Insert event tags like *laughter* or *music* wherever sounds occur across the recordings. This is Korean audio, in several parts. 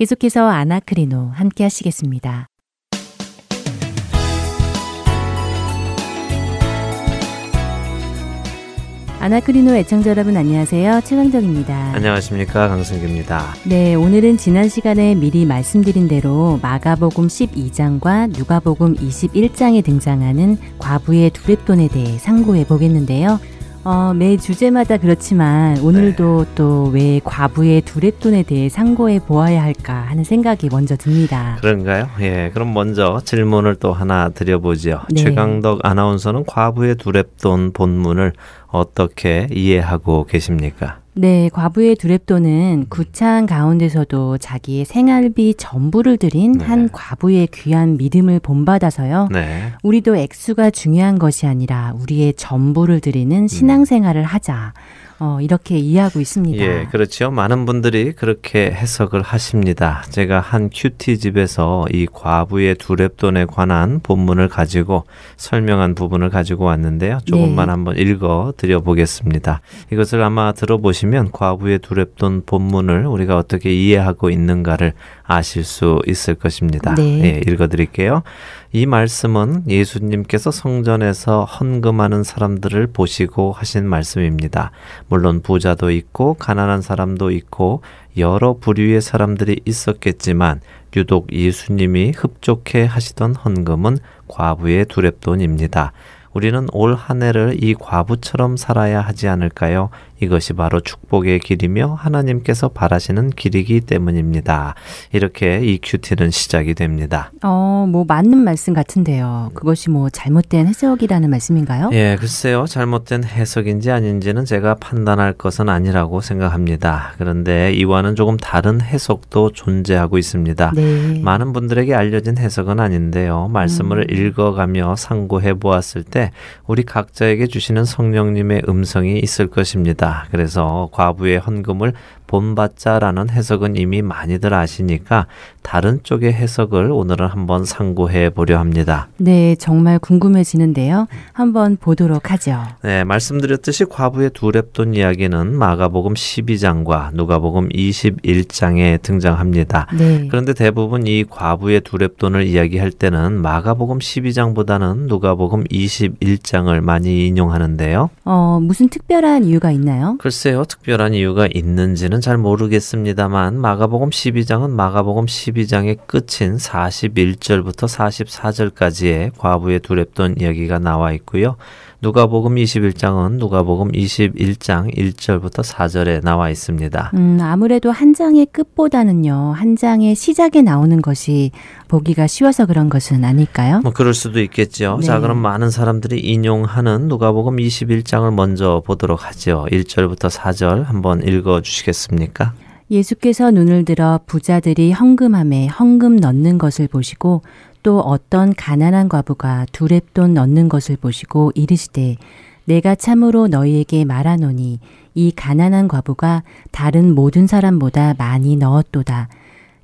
계속해서 아나크리노 함께 하시겠습니다. 아나크리노 애청자 여러분 안녕하세요. 최강덕입니다. 안녕하십니까. 강승규입니다. 네, 오늘은 지난 시간에 미리 말씀드린 대로 마가복음 12장과 누가복음 21장에 등장하는 과부의 두랩돈에 대해 상고해 보겠는데요. 어, 매 주제마다 그렇지만 오늘도 네. 또왜 과부의 두랩돈에 대해 상고해 보아야 할까 하는 생각이 먼저 듭니다. 그런가요? 예, 그럼 먼저 질문을 또 하나 드려보죠. 네. 최강덕 아나운서는 과부의 두랩돈 본문을 어떻게 이해하고 계십니까? 네, 과부의 두랩돈은 구창 가운데서도 자기의 생활비 전부를 들인 네. 한 과부의 귀한 믿음을 본받아서요. 네. 우리도 액수가 중요한 것이 아니라 우리의 전부를 드리는 신앙생활을 하자. 어, 이렇게 이해하고 있습니다. 예, 그렇죠. 많은 분들이 그렇게 해석을 하십니다. 제가 한 큐티 집에서 이 과부의 두랩돈에 관한 본문을 가지고 설명한 부분을 가지고 왔는데요. 조금만 네. 한번 읽어 드려 보겠습니다. 이것을 아마 들어보시면 과부의 두랩돈 본문을 우리가 어떻게 이해하고 있는가를 아실 수 있을 것입니다. 네. 예, 읽어 드릴게요. 이 말씀은 예수님께서 성전에서 헌금하는 사람들을 보시고 하신 말씀입니다. 물론 부자도 있고 가난한 사람도 있고 여러 부류의 사람들이 있었겠지만 유독 예수님이 흡족해 하시던 헌금은 과부의 두랩돈입니다. 우리는 올 한 해를 이 과부처럼 살아야 하지 않을까요? 이것이 바로 축복의 길이며 하나님께서 바라시는 길이기 때문입니다. 이렇게 이 큐티는 시작이 됩니다. 어, 뭐 맞는 말씀 같은데요. 그것이 뭐 잘못된 해석이라는 말씀인가요? 예, 글쎄요. 잘못된 해석인지 아닌지는 제가 판단할 것은 아니라고 생각합니다. 그런데 이와는 조금 다른 해석도 존재하고 있습니다. 네. 많은 분들에게 알려진 해석은 아닌데요. 말씀을 음. 읽어가며 상고해 보았을 때 우리 각자에게 주시는 성령님의 음성이 있을 것입니다. 그래서 과부의 헌금을 본받자라는 해석은 이미 많이들 아시니까 다른 쪽의 해석을 오늘은 한번 상고해 보려 합니다. 네, 정말 궁금해지는데요. 한번 보도록 하죠. 네, 말씀드렸듯이 과부의 두 랩돈 이야기는 마가복음 12장과 누가복음 21장에 등장합니다. 네. 그런데 대부분 이 과부의 두 랩돈을 이야기할 때는 마가복음 12장보다는 누가복음 21장을 많이 인용하는데요. 어, 무슨 특별한 이유가 있나요? 글쎄요, 특별한 이유가 있는지는 잘 모르겠습니다만 마가복음 12장은 마가복음 12장의 끝인 41절부터 44절까지의 과부의 두랩돈 이야기가 나와 있고요. 누가복음 21장은 누가복음 21장 1절부터 4절에 나와 있습니다. 음, 아무래도 한 장의 끝보다는요. 한 장의 시작에 나오는 것이 보기가 쉬워서 그런 것은 아닐까요? 뭐 그럴 수도 있겠죠. 네. 자, 그럼 많은 사람들이 인용하는 누가복음 21장을 먼저 보도록 하죠. 1절부터 4절 한번 읽어 주시겠습니까? 예수께서 눈을 들어 부자들이 헌금함에 헌금 넣는 것을 보시고 또 어떤 가난한 과부가 두 랩돈 넣는 것을 보시고 이르시되 내가 참으로 너희에게 말하노니 이 가난한 과부가 다른 모든 사람보다 많이 넣었도다.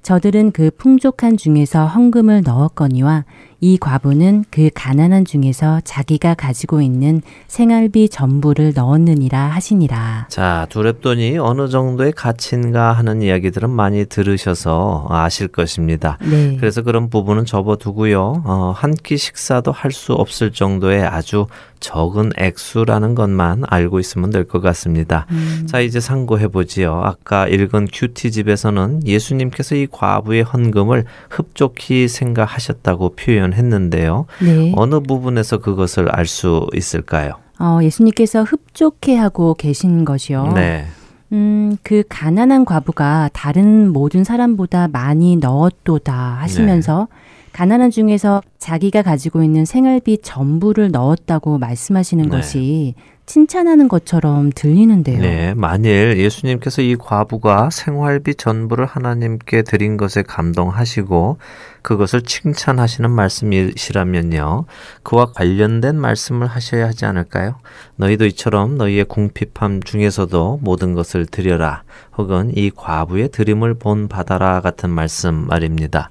저들은 그 풍족한 중에서 헌금을 넣었거니와 이 과부는 그 가난한 중에서 자기가 가지고 있는 생활비 전부를 넣었느니라 하시니라. 자, 두랩돈이 어느 정도의 가치인가 하는 이야기들은 많이 들으셔서 아실 것입니다. 네. 그래서 그런 부분은 접어두고요. 어, 한끼 식사도 할 수 없을 정도의 아주 적은 액수라는 것만 알고 있으면 될 것 같습니다. 음. 자, 이제 상고해 보지요. 아까 읽은 큐티 집에서는 예수님께서 이 과부의 헌금을 흡족히 생각하셨다고 표현 표현 했는데요. 네. 어느 부분에서 그것을 알 수 있을까요? 어, 예수님께서 흡족해 하고 계신 것이요. 네. 음, 그 가난한 과부가 다른 모든 사람보다 많이 넣었도다 하시면서 네. 가난한 중에서 자기가 가지고 있는 생활비 전부를 넣었다고 말씀하시는 네. 것이 칭찬하는 것처럼 들리는데요. 네, 만일 예수님께서 이 과부가 생활비 전부를 하나님께 드린 것에 감동하시고 그것을 칭찬하시는 말씀이시라면요. 그와 관련된 말씀을 하셔야 하지 않을까요? 너희도 이처럼 너희의 궁핍함 중에서도 모든 것을 드려라. 혹은 이 과부의 드림을 본 받아라 같은 말씀 말입니다.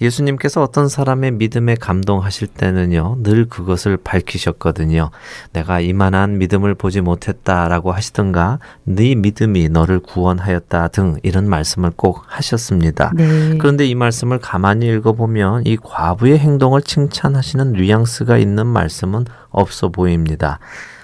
예수님께서 어떤 사람의 믿음에 감동하실 때는요, 늘 그것을 밝히셨거든요. 내가 이만한 믿음을 보지 못했다라고 하시던가, 네 믿음이 너를 구원하였다 등 이런 말씀을 꼭 하셨습니다. 네. 그런데 이 말씀을 가만히 읽어보면 이 과부의 행동을 칭찬하시는 뉘앙스가 있는 말씀은 없어 보입니다.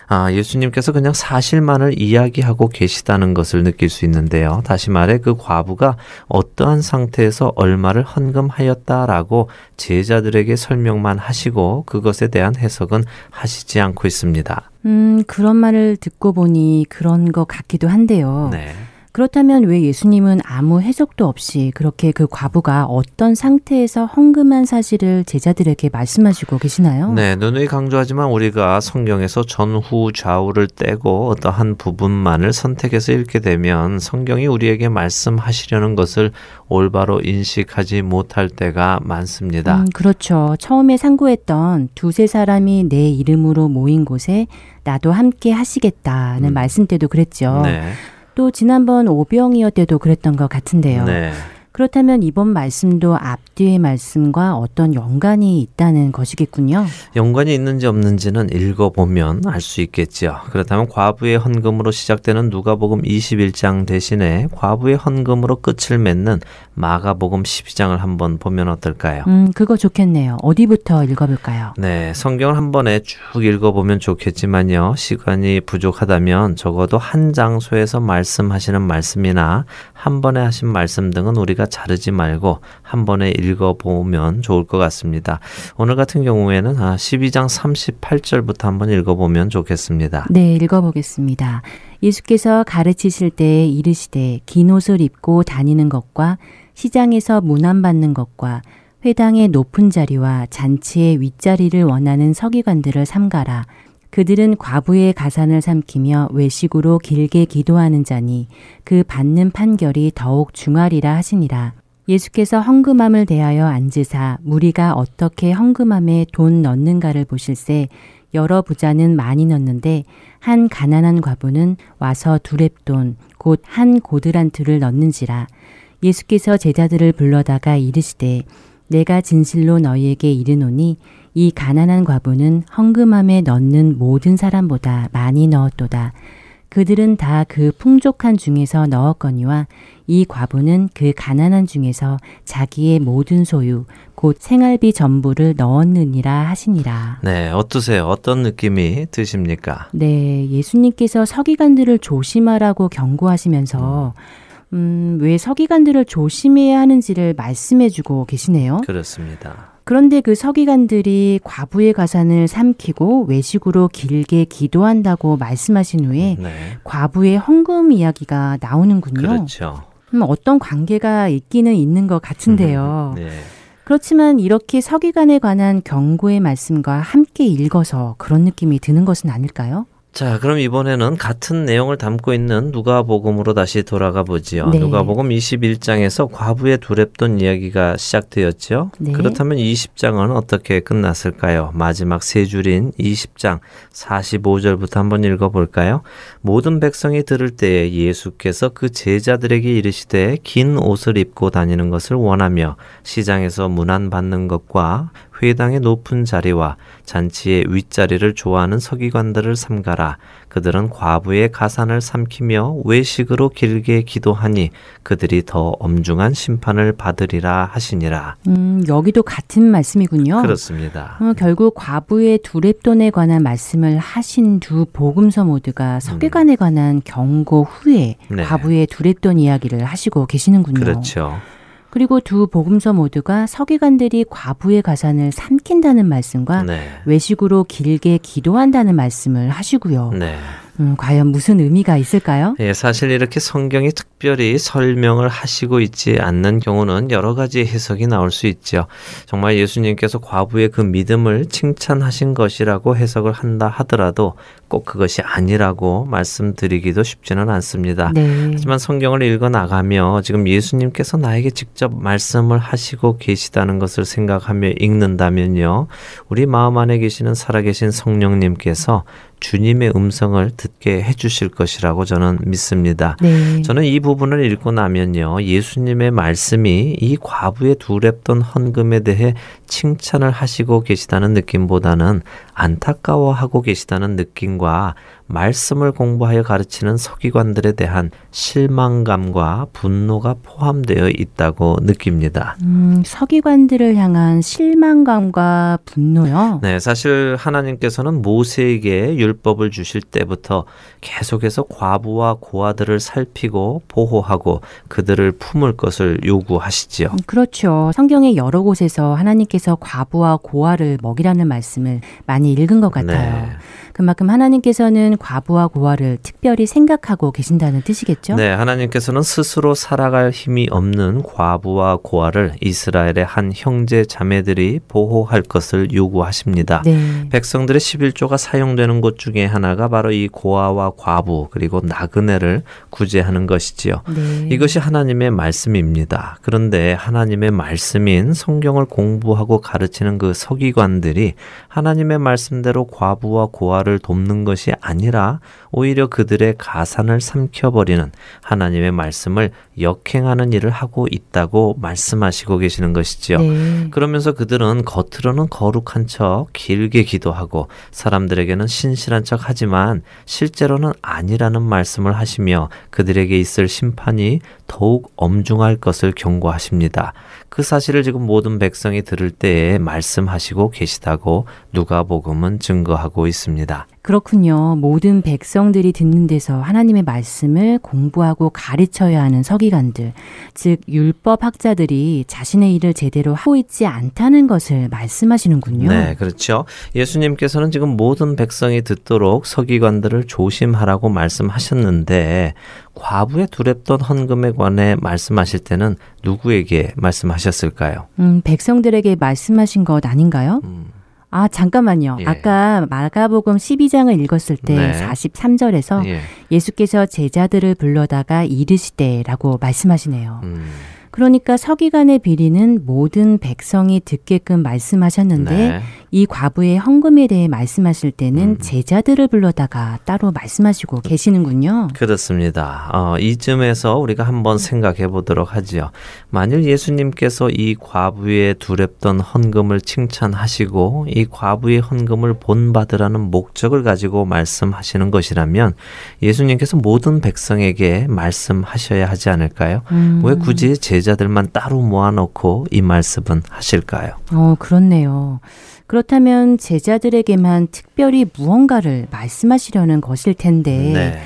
아, 예수님께서 그냥 사실만을 이야기하고 계시다는 것을 느낄 수 있는데요. 다시 말해 그 과부가 어떠한 상태에서 얼마를 헌금하였다라고 제자들에게 설명만 하시고 그것에 대한 해석은 하시지 않고 있습니다. 음, 그런 말을 듣고 보니 그런 것 같기도 한데요. 네. 그렇다면 왜 예수님은 아무 해석도 없이 그렇게 그 과부가 어떤 상태에서 헝금한 사실을 제자들에게 말씀하시고 계시나요? 네, 누누이 강조하지만 우리가 성경에서 전후 좌우를 떼고 어떠한 부분만을 선택해서 읽게 되면 성경이 우리에게 말씀하시려는 것을 올바로 인식하지 못할 때가 많습니다. 음, 그렇죠. 처음에 상고했던 두세 사람이 내 이름으로 모인 곳에 나도 함께 하시겠다는 음. 말씀 때도 그랬죠. 네. 또 지난번 오병이어 때도 그랬던 것 같은데요. 네. 그렇다면 이번 말씀도 앞뒤의 말씀과 어떤 연관이 있다는 것이겠군요. 연관이 있는지 없는지는 읽어보면 알 수 있겠죠. 그렇다면 과부의 헌금으로 시작되는 누가복음 21장 대신에 과부의 헌금으로 끝을 맺는 마가복음 12장을 한번 보면 어떨까요? 음, 그거 좋겠네요. 어디부터 읽어볼까요? 네, 성경을 한 번에 쭉 읽어보면 좋겠지만요. 시간이 부족하다면 적어도 한 장소에서 말씀하시는 말씀이나 한 번에 하신 말씀 등은 우리가 자르지 말고 한 번에 읽어보면 좋을 것 같습니다. 오늘 같은 경우에는 12장 아, 38절부터 한번 읽어보면 좋겠습니다. 네, 읽어보겠습니다. 예수께서 가르치실 때에 이르시되 긴 옷을 입고 다니는 것과 시장에서 문안받는 것과 회당의 높은 자리와 잔치의 윗자리를 원하는 서기관들을 삼가라. 그들은 과부의 가산을 삼키며 외식으로 길게 기도하는 자니 그 받는 판결이 더욱 중하리라 하시니라. 예수께서 헝금함을 대하여 앉으사 무리가 어떻게 헝금함에 돈 넣는가를 보실세 여러 부자는 많이 넣는데 한 가난한 과부는 와서 두랩돈 곧 한 고드란트를 넣는지라 예수께서 제자들을 불러다가 이르시되 내가 진실로 너희에게 이르노니 이 가난한 과부는 헝금함에 넣는 모든 사람보다 많이 넣었도다. 그들은 다 그 풍족한 중에서 넣었거니와 이 과부는 그 가난한 중에서 자기의 모든 소유 곧 생활비 전부를 넣었느니라 하시니라. 네, 어떠세요? 어떤 느낌이 드십니까? 네, 예수님께서 서기관들을 조심하라고 경고하시면서 음, 왜 서기관들을 조심해야 하는지를 말씀해 주고 계시네요. 그렇습니다. 그런데 그 서기관들이 과부의 가산을 삼키고 외식으로 길게 기도한다고 말씀하신 후에 네. 과부의 헌금 이야기가 나오는군요. 그렇죠. 음, 어떤 관계가 있기는 있는 것 같은데요. 네. 그렇지만 이렇게 서기관에 관한 경고의 말씀과 함께 읽어서 그런 느낌이 드는 것은 아닐까요? 자, 그럼 이번에는 같은 내용을 담고 있는 누가복음으로 다시 돌아가 보지요. 네. 누가복음 21장에서 과부의 두랩돈 이야기가 시작되었죠. 네. 그렇다면 20장은 어떻게 끝났을까요? 마지막 세 줄인 20장 45절부터 한번 읽어 볼까요? 모든 백성이 들을 때에 예수께서 그 제자들에게 이르시되 긴 옷을 입고 다니는 것을 원하며 시장에서 문안 받는 것과 회당의 높은 자리와 잔치의 윗자리를 좋아하는 서기관들을 삼가라. 그들은 과부의 가산을 삼키며 외식으로 길게 기도하니 그들이 더 엄중한 심판을 받으리라 하시니라. 음, 여기도 같은 말씀이군요. 그렇습니다. 어, 결국 과부의 두랩돈에 관한 말씀을 하신 두 복음서 모두가 서기관에 음. 관한 경고 후에 네. 과부의 두랩돈 이야기를 하시고 계시는군요. 그렇죠. 그리고 두 복음서 모두가 서기관들이 과부의 가산을 삼킨다는 말씀과 네. 외식으로 길게 기도한다는 말씀을 하시고요. 네. 음, 과연 무슨 의미가 있을까요? 예, 사실 이렇게 성경이 특별히 설명을 하시고 있지 않는 경우는 여러 가지 해석이 나올 수 있죠. 정말 예수님께서 과부의 그 믿음을 칭찬하신 것이라고 해석을 한다 하더라도 꼭 그것이 아니라고 말씀드리기도 쉽지는 않습니다. 네. 하지만 성경을 읽어 나가며 지금 예수님께서 나에게 직접 말씀을 하시고 계시다는 것을 생각하며 읽는다면요. 우리 마음 안에 계시는 살아계신 성령님께서 주님의 음성을 듣게 해주실 것이라고 저는 믿습니다. 네. 저는 이 부분을 읽고 나면요. 예수님의 말씀이 이 과부의 두랩돈 헌금에 대해 칭찬을 하시고 계시다는 느낌보다는 안타까워하고 계시다는 느낌과 말씀을 공부하여 가르치는 서기관들에 대한 실망감과 분노가 포함되어 있다고 느낍니다. 음, 서기관들을 향한 실망감과 분노요? 네, 사실 하나님께서는 모세에게 율법을 주실 때부터 계속해서 과부와 고아들을 살피고 보호하고 그들을 품을 것을 요구하시지요. 음, 그렇죠. 성경의 여러 곳에서 하나님께서 과부와 고아를 먹이라는 말씀을 많이 읽은 것 같아요. 네. 그만큼 하나님께서는 과부와 고아를 특별히 생각하고 계신다는 뜻이겠죠? 네, 하나님께서는 스스로 살아갈 힘이 없는 과부와 고아를 이스라엘의 한 형제 자매들이 보호할 것을 요구하십니다. 네. 백성들의 11조가 사용되는 곳 중에 하나가 바로 이 고아와 과부 그리고 나그네를 구제하는 것이지요. 네. 이것이 하나님의 말씀입니다. 그런데 하나님의 말씀인 성경을 공부하고 가르치는 그 서기관들이 하나님의 말씀대로 과부와 고아를 돕는 것이 아니라 오히려 그들의 가산을 삼켜버리는 하나님의 말씀을 역행하는 일을 하고 있다고 말씀하시고 계시는 것이지요. 네. 그러면서 그들은 겉으로는 거룩한 척 길게 기도하고 사람들에게는 신실한 척 하지만 실제로는 아니라는 말씀을 하시며 그들에게 있을 심판이 더욱 엄중할 것을 경고하십니다. 그 사실을 지금 모든 백성이 들을 때에 말씀하시고 계시다고 누가복음은 증거하고 있습니다. 그렇군요. 모든 백성들이 듣는 데서 하나님의 말씀을 공부하고 가르쳐야 하는 서기관들, 즉 율법 학자들이 자신의 일을 제대로 하고 있지 않다는 것을 말씀하시는군요. 네, 그렇죠. 예수님께서는 지금 모든 백성이 듣도록 서기관들을 조심하라고 말씀하셨는데 과부의 두렵던 헌금에 관해 말씀하실 때는 누구에게 말씀하셨을까요? 음, 백성들에게 말씀하신 것 아닌가요? 음. 아, 잠깐만요. 예. 아까 마가복음 12장을 읽었을 때 네. 43절에서 예. 수께서 제자들을 불러다가 이르시되라고 말씀하시네요. 음. 그러니까 서기관의 비리는 모든 백성이 듣게끔 말씀하셨는데 네. 이 과부의 헌금에 대해 말씀하실 때는 음. 제자들을 불러다가 따로 말씀하시고 계시는군요. 그렇습니다. 어, 이쯤에서 우리가 한번 생각해 보도록 하지요. 만일 예수님께서 이 과부의 두렵던 헌금을 칭찬하시고 이 과부의 헌금을 본받으라는 목적을 가지고 말씀하시는 것이라면 예수님께서 모든 백성에게 말씀하셔야 하지 않을까요? 음. 왜 굳이 제자 들만 따로 모아놓고 이 말씀은 하실까요? 어, 그렇네요. 그렇다면 제자들에게만 특별히 무언가를 말씀하시려는 것일 텐데 네.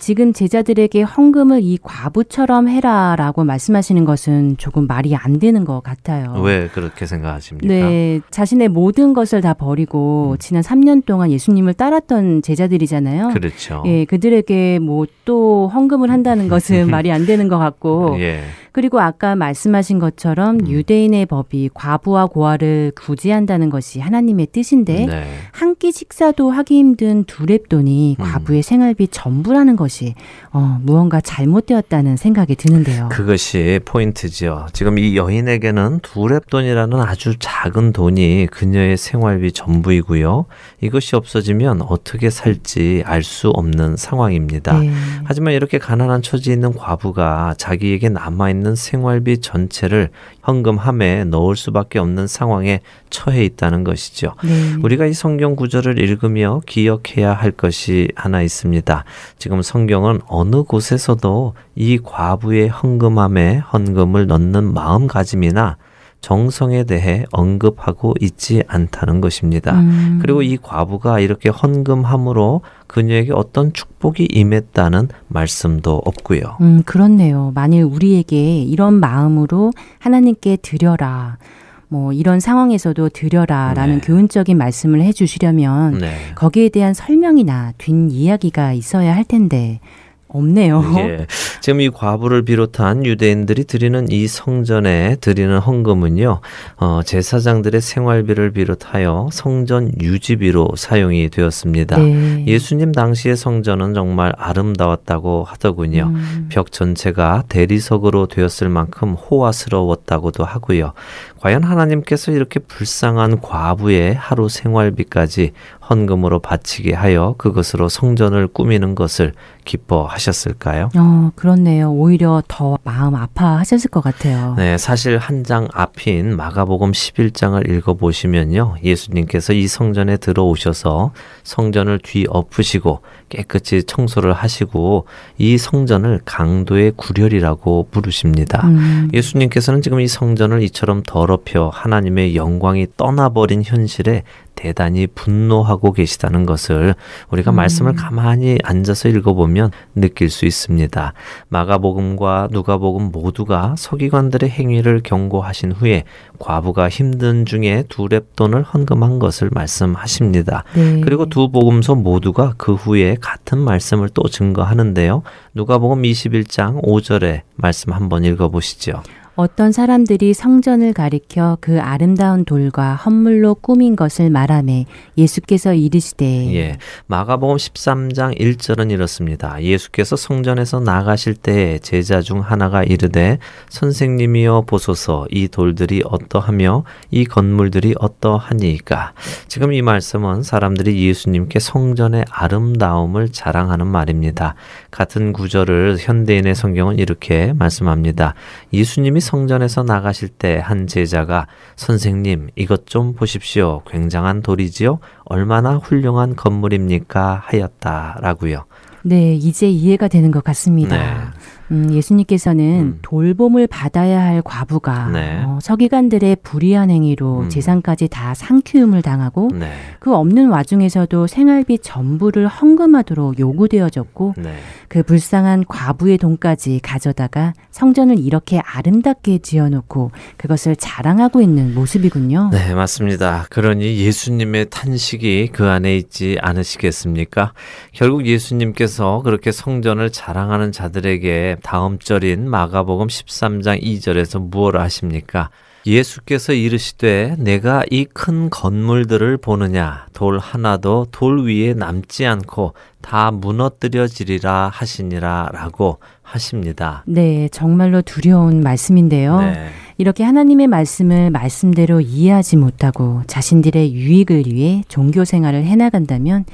지금 제자들에게 헌금을 이 과부처럼 해라라고 말씀하시는 것은 조금 말이 안 되는 것 같아요. 왜 그렇게 생각하십니까? 네, 자신의 모든 것을 다 버리고 음. 지난 3년 동안 예수님을 따랐던 제자들이잖아요. 그렇죠. 예, 그들에게 뭐 또 헌금을 한다는 것은 *laughs* 말이 안 되는 것 같고 예. 그리고 아까 말씀하신 것처럼 음. 유대인의 법이 과부와 고아를 구제한다는 것이 하나님의 뜻인데 네. 한끼 식사도 하기 힘든 두 랩돈이 음. 과부의 생활비 전부라는 것이 어, 무언가 잘못되었다는 생각이 드는데요. 그것이 포인트지요. 지금 이 여인에게는 두 랩돈이라는 아주 작은 돈이 그녀의 생활비 전부이고요. 이것이 없어지면 어떻게 살지 알 수 없는 상황입니다. 네. 하지만 이렇게 가난한 처지에 있는 과부가 자기에게 남아있는 있는 생활비 전체를 헌금함에 넣을 수밖에 없는 상황에 처해 있다는 것이죠. 네. 우리가 이 성경 구절을 읽으며 기억해야 할 것이 하나 있습니다. 지금 성경은 어느 곳에서도 이 과부의 헌금함에 헌금을 넣는 마음가짐이나 정성에 대해 언급하고 있지 않다는 것입니다. 음. 그리고 이 과부가 이렇게 헌금함으로 그녀에게 어떤 축복이 임했다는 말씀도 없고요. 음, 그렇네요. 만일 우리에게 이런 마음으로 하나님께 드려라. 뭐 이런 상황에서도 드려라라는 네. 교훈적인 말씀을 해 주시려면 네. 거기에 대한 설명이나 뒷 이야기가 있어야 할 텐데 없네요. 예. 지금 이 과부를 비롯한 유대인들이 드리는 이 성전에 드리는 헌금은요, 어, 제사장들의 생활비를 비롯하여 성전 유지비로 사용이 되었습니다. 네. 예수님 당시의 성전은 정말 아름다웠다고 하더군요. 음. 벽 전체가 대리석으로 되었을 만큼 호화스러웠다고도 하고요. 과연 하나님께서 이렇게 불쌍한 과부의 하루 생활비까지 헌금으로 바치게 하여 그것으로 성전을 꾸미는 것을 기뻐하셨을까요? 어, 그렇네요. 오히려 더 마음 아파하셨을 것 같아요. 네, 사실 한 장 앞인 마가복음 11장을 읽어 보시면요. 예수님께서 이 성전에 들어오셔서 성전을 뒤엎으시고 깨끗이 청소를 하시고 이 성전을 강도의 구렬이라고 부르십니다. 음. 예수님께서는 지금 이 성전을 이처럼 더럽혀 하나님의 영광이 떠나버린 현실에 대단히 분노하고 계시다는 것을 우리가 음. 말씀을 가만히 앉아서 읽어보면 느낄 수 있습니다. 마가복음과 누가복음 모두가 서기관들의 행위를 경고하신 후에 과부가 힘든 중에 두 랩돈을 헌금한 것을 말씀하십니다. 네. 그리고 두 복음서 모두가 그 후에 같은 말씀을 또 증거하는데요. 누가복음 21장 5절에 말씀 한번 읽어보시죠. 어떤 사람들이 성전을 가리켜 그 아름다운 돌과 헌물로 꾸민 것을 말하매 예수께서 이르시되 예. 마가복음 13장 1절은 이렇습니다. 예수께서 성전에서 나가실 때 제자 중 하나가 이르되 선생님이여 보소서 이 돌들이 어떠하며 이 건물들이 어떠하니까 지금 이 말씀은 사람들이 예수님께 성전의 아름다움을 자랑하는 말입니다. 같은 구절을 현대인의 성경은 이렇게 말씀합니다. 예수님이 성전에서 나가실 때 한 제자가 선생님 이것 좀 보십시오. 굉장한 돌이지요. 얼마나 훌륭한 건물입니까? 하였다라고요. 네, 이제 이해가 되는 것 같습니다. 네. 음, 예수님께서는 음. 돌봄을 받아야 할 과부가 네. 어, 서기관들의 불의한 행위로 음. 재산까지 다 상키움을 당하고 네. 그 없는 와중에서도 생활비 전부를 헌금하도록 요구되어졌고 네. 그 불쌍한 과부의 돈까지 가져다가 성전을 이렇게 아름답게 지어놓고 그것을 자랑하고 있는 모습이군요. 네, 맞습니다. 그러니 예수님의 탄식이 그 안에 있지 않으시겠습니까? 결국 예수님께서 그렇게 성전을 자랑하는 자들에게 다음 절인 마가복음 13장 2절에서 무엇을 하십니까? 예수께서 이르시되 내가 이 큰 건물들을 보느냐 돌 하나도 돌 위에 남지 않고 다 무너뜨려지리라 하시니라라고 하십니다. 네, 정말로 두려운 말씀인데요. 네. 이렇게 하나님의 말씀을 말씀대로 이해하지 못하고 자신들의 유익을 위해 종교 생활을 해나간다면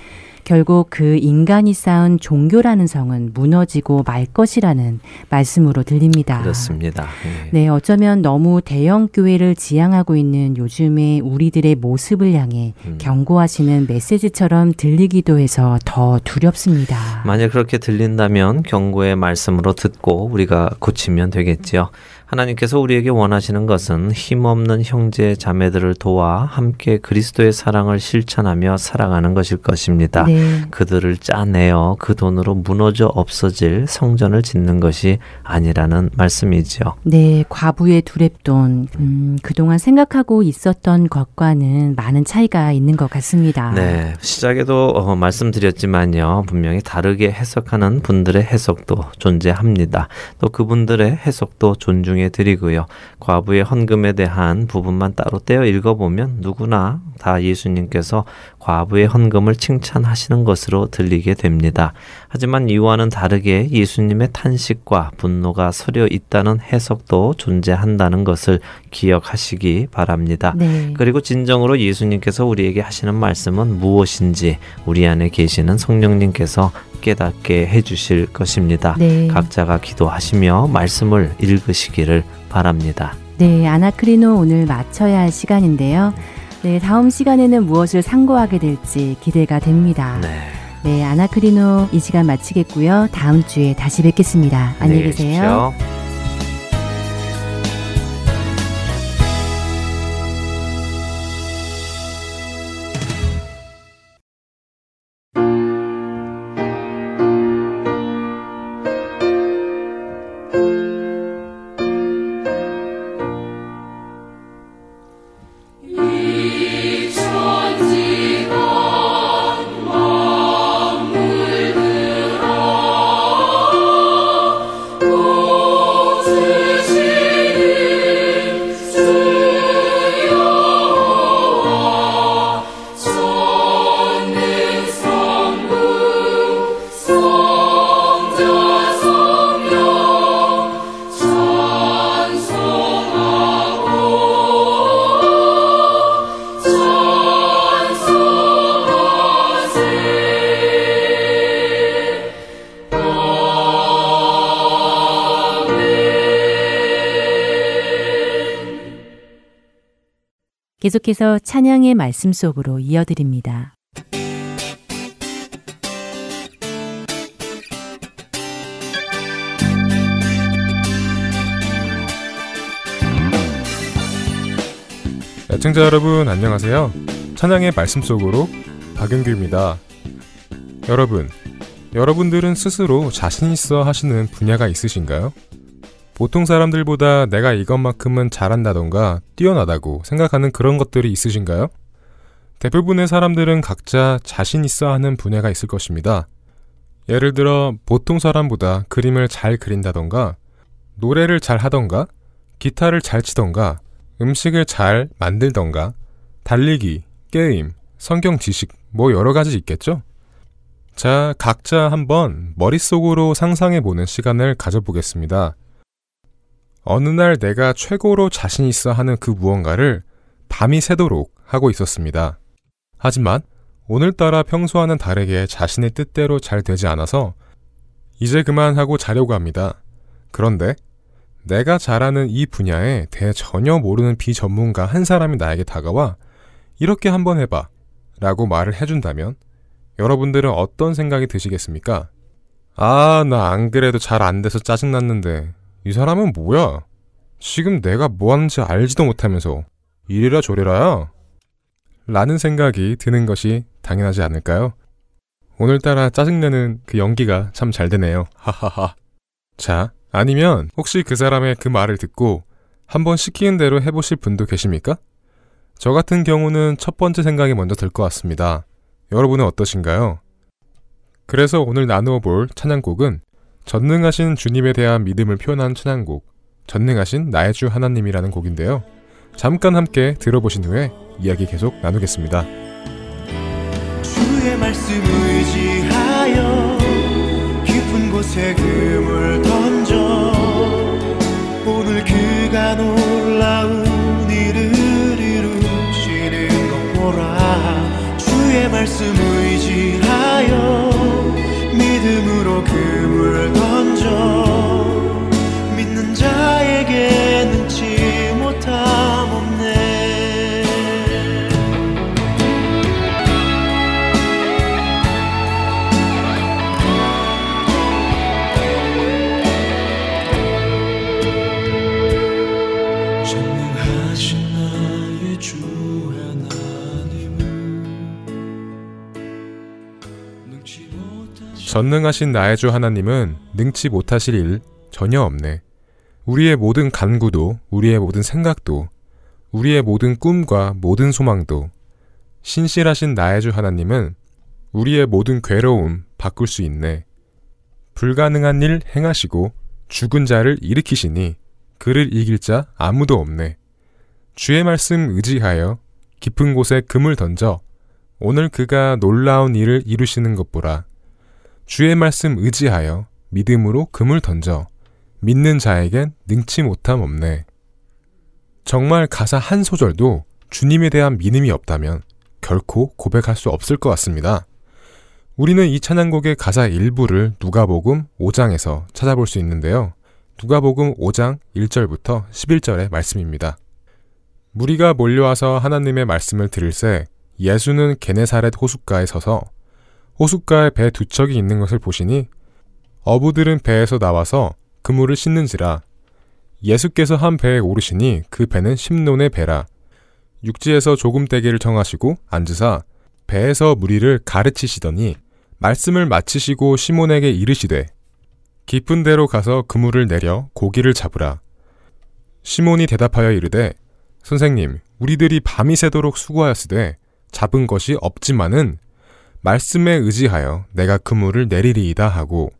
결국 그 인간이 쌓은 종교라는 성은 무너지고 말 것이라는 말씀으로 들립니다. 그렇습니다. 네. 네, 어쩌면 너무 대형 교회를 지향하고 있는 요즘의 우리들의 모습을 향해 음. 경고하시는 메시지처럼 들리기도 해서 더 두렵습니다. 만약 그렇게 들린다면 경고의 말씀으로 듣고 우리가 고치면 되겠지요. 하나님께서 우리에게 원하시는 것은 힘없는 형제 자매들을 도와 함께 그리스도의 사랑을 실천하며 살아가는 것일 것입니다. 네. 그들을 짜내어 그 돈으로 무너져 없어질 성전을 짓는 것이 아니라는 말씀이지요. 네, 과부의 두랩돈 음, 그동안 생각하고 있었던 것과는 많은 차이가 있는 것 같습니다. 네, 시작에도 어, 말씀드렸지만요, 분명히 다르게 해석하는 분들의 해석도 존재합니다. 또 그분들의 해석도 존중. 중에 드리고요. 과부의 헌금에 대한 부분만 따로 떼어 읽어보면 누구나 다 예수님께서 과부의 헌금을 칭찬하시는 것으로 들리게 됩니다. 하지만 이와는 다르게 예수님의 탄식과 분노가 서려 있다는 해석도 존재한다는 것을 기억하시기 바랍니다. 네. 그리고 진정으로 예수님께서 우리에게 하시는 말씀은 무엇인지 우리 안에 계시는 성령님께서 깨닫게 해주실 것입니다. 네. 각자가 기도하시며 말씀을 읽으시기를 바랍니다. 네, 아나크리노 오늘 마쳐야 할 시간인데요. 네, 다음 시간에는 무엇을 상고하게 될지 기대가 됩니다. 네. 네, 아나크리노 이 시간 마치겠고요. 다음 주에 다시 뵙겠습니다. 안녕히 계세요. 계속해서 찬양의 말씀 속으로 이어드립니다. 애청자 여러분 안녕하세요. 찬양의 말씀 속으로 박영규입니다. 여러분, 여러분들은 스스로 자신 있어 하시는 분야가 있으신가요? 보통 사람들보다 내가 이것만큼은 잘한다던가 뛰어나다고 생각하는 그런 것들이 있으신가요? 대부분의 사람들은 각자 자신 있어 하는 분야가 있을 것입니다. 예를 들어 보통 사람보다 그림을 잘 그린다던가 노래를 잘 하던가 기타를 잘 치던가 음식을 잘 만들던가 달리기, 게임, 성경 지식 뭐 여러 가지 있겠죠? 자, 각자 한번 머릿속으로 상상해 보는 시간을 가져보겠습니다. 어느 날 내가 최고로 자신 있어 하는 그 무언가를 밤이 새도록 하고 있었습니다. 하지만 오늘따라 평소와는 다르게 자신의 뜻대로 잘 되지 않아서 이제 그만하고 자려고 합니다. 그런데 내가 잘하는 이 분야에 대해 전혀 모르는 비전문가 한 사람이 나에게 다가와 이렇게 한번 해봐 라고 말을 해준다면 여러분들은 어떤 생각이 드시겠습니까? 아, 나 안 그래도 잘 안 돼서 짜증났는데 이 사람은 뭐야? 지금 내가 뭐 하는지 알지도 못하면서 이래라 저래라야? 라는 생각이 드는 것이 당연하지 않을까요? 오늘따라 짜증내는 그 연기가 참 잘 되네요. 하하하. 자, 아니면 혹시 그 사람의 그 말을 듣고 한번 시키는 대로 해보실 분도 계십니까? 저 같은 경우는 첫 번째 생각이 먼저 들 것 같습니다. 여러분은 어떠신가요? 그래서 오늘 나누어 볼 찬양곡은 전능하신 주님에 대한 믿음을 표현한 찬양곡, 전능하신 나의 주 하나님이라는 곡인데요. 잠깐 함께 들어보신 후에 이야기 계속 나누겠습니다. 주의 말씀 의지하여 깊은 곳에 금을 던져 오늘 그가 놀라운 일을 이루시는 것 보라 주의 말씀 의지하여 금을 던져 믿는 자에게 능 전능하신 나의 주 하나님은 능치 못하실 일 전혀 없네. 우리의 모든 간구도, 우리의 모든 생각도, 우리의 모든 꿈과 모든 소망도, 신실하신 나의 주 하나님은 우리의 모든 괴로움 바꿀 수 있네. 불가능한 일 행하시고 죽은 자를 일으키시니 그를 이길 자 아무도 없네. 주의 말씀 의지하여 깊은 곳에 금을 던져 오늘 그가 놀라운 일을 이루시는 것 보라. 주의 말씀 의지하여 믿음으로 금을 던져 믿는 자에겐 능치 못함 없네. 정말 가사 한 소절도 주님에 대한 믿음이 없다면 결코 고백할 수 없을 것 같습니다. 우리는 이 찬양곡의 가사 일부를 누가복음 5장에서 찾아볼 수 있는데요. 누가복음 5장 1절부터 11절의 말씀입니다. 무리가 몰려와서 하나님의 말씀을 들을 새 예수는 게네사렛 호숫가에 서서 호숫가에 배 두 척이 있는 것을 보시니 어부들은 배에서 나와서 그물을 씻는지라. 예수께서 한 배에 오르시니 그 배는 심론의 배라. 육지에서 조금 떼기를 청하시고 앉으사 배에서 무리를 가르치시더니 말씀을 마치시고 시몬에게 이르시되 깊은 데로 가서 그물을 내려 고기를 잡으라. 시몬이 대답하여 이르되 선생님 우리들이 밤이 새도록 수고하였으되 잡은 것이 없지만은 말씀에 의지하여 내가 그물을 내리리이다 하고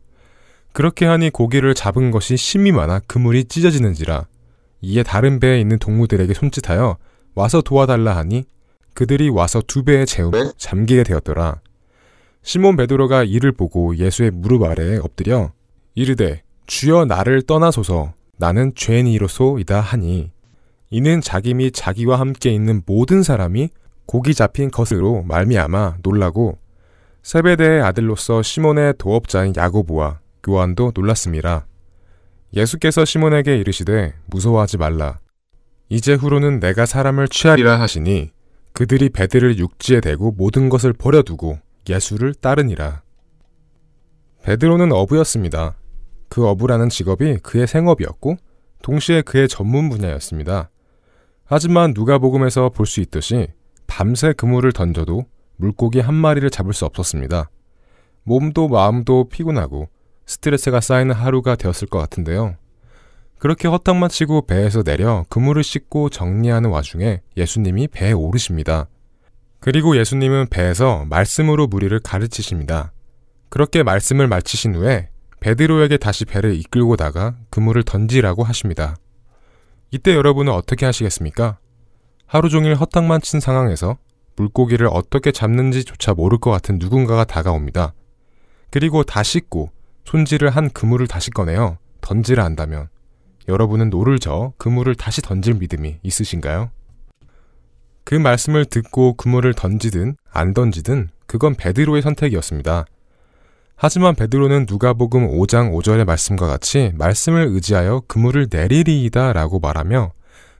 그렇게 하니 고기를 잡은 것이 심이 많아 그물이 찢어지는지라 이에 다른 배에 있는 동무들에게 손짓하여 와서 도와달라 하니 그들이 와서 두 배의 재움에 잠기게 되었더라. 시몬 베드로가 이를 보고 예수의 무릎 아래에 엎드려 이르되 주여 나를 떠나소서 나는 죄인이로소이다 하니 이는 자기 및 자기와 함께 있는 모든 사람이 고기 잡힌 것으로 말미암아 놀라고 세베대의 아들로서 시몬의 도업자인 야고보와 요한도 놀랐습니다. 예수께서 시몬에게 이르시되 무서워하지 말라. 이제 후로는 내가 사람을 취하리라 하시니 그들이 배들을 육지에 대고 모든 것을 버려두고 예수를 따르니라. 베드로는 어부였습니다. 그 어부라는 직업이 그의 생업이었고 동시에 그의 전문 분야였습니다. 하지만 누가복음에서 볼 수 있듯이 밤새 그물을 던져도 물고기 한 마리를 잡을 수 없었습니다. 몸도 마음도 피곤하고 스트레스가 쌓이는 하루가 되었을 것 같은데요. 그렇게 허탕만 치고 배에서 내려 그물을 씻고 정리하는 와중에 예수님이 배에 오르십니다. 그리고 예수님은 배에서 말씀으로 무리를 가르치십니다. 그렇게 말씀을 마치신 후에 베드로에게 다시 배를 이끌고 나가 그물을 던지라고 하십니다. 이때 여러분은 어떻게 하시겠습니까? 하루 종일 허탕만 친 상황에서 물고기를 어떻게 잡는지조차 모를 것 같은 누군가가 다가옵니다. 그리고 다 씻고 손질을 한 그물을 다시 꺼내어 던지라 한다면 여러분은 노를 저어 그물을 다시 던질 믿음이 있으신가요? 그 말씀을 듣고 그물을 던지든 안 던지든 그건 베드로의 선택이었습니다. 하지만 베드로는 누가복음 5장 5절의 말씀과 같이 말씀을 의지하여 그물을 내리리이다 라고 말하며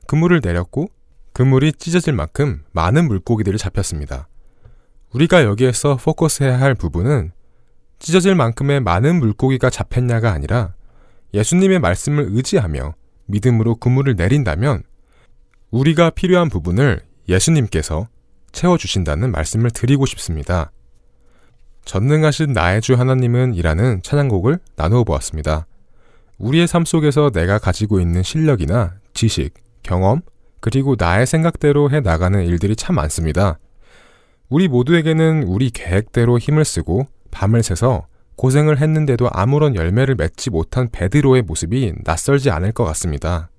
그물을 내렸고 그물이 찢어질 만큼 많은 물고기들을 잡혔습니다. 우리가 여기에서 포커스해야 할 부분은 찢어질 만큼의 많은 물고기가 잡혔냐가 아니라 예수님의 말씀을 의지하며 믿음으로 그물을 내린다면 우리가 필요한 부분을 예수님께서 채워주신다는 말씀을 드리고 싶습니다. 전능하신 나의 주 하나님은 이라는 찬양곡을 나누어 보았습니다. 우리의 삶 속에서 내가 가지고 있는 실력이나 지식, 경험, 그리고 나의 생각대로 해 나가는 일들이 참 많습니다. 우리 모두에게는 우리 계획대로 힘을 쓰고 밤을 새서 고생을 했는데도 아무런 열매를 맺지 못한 베드로의 모습이 낯설지 않을 것 같습니다.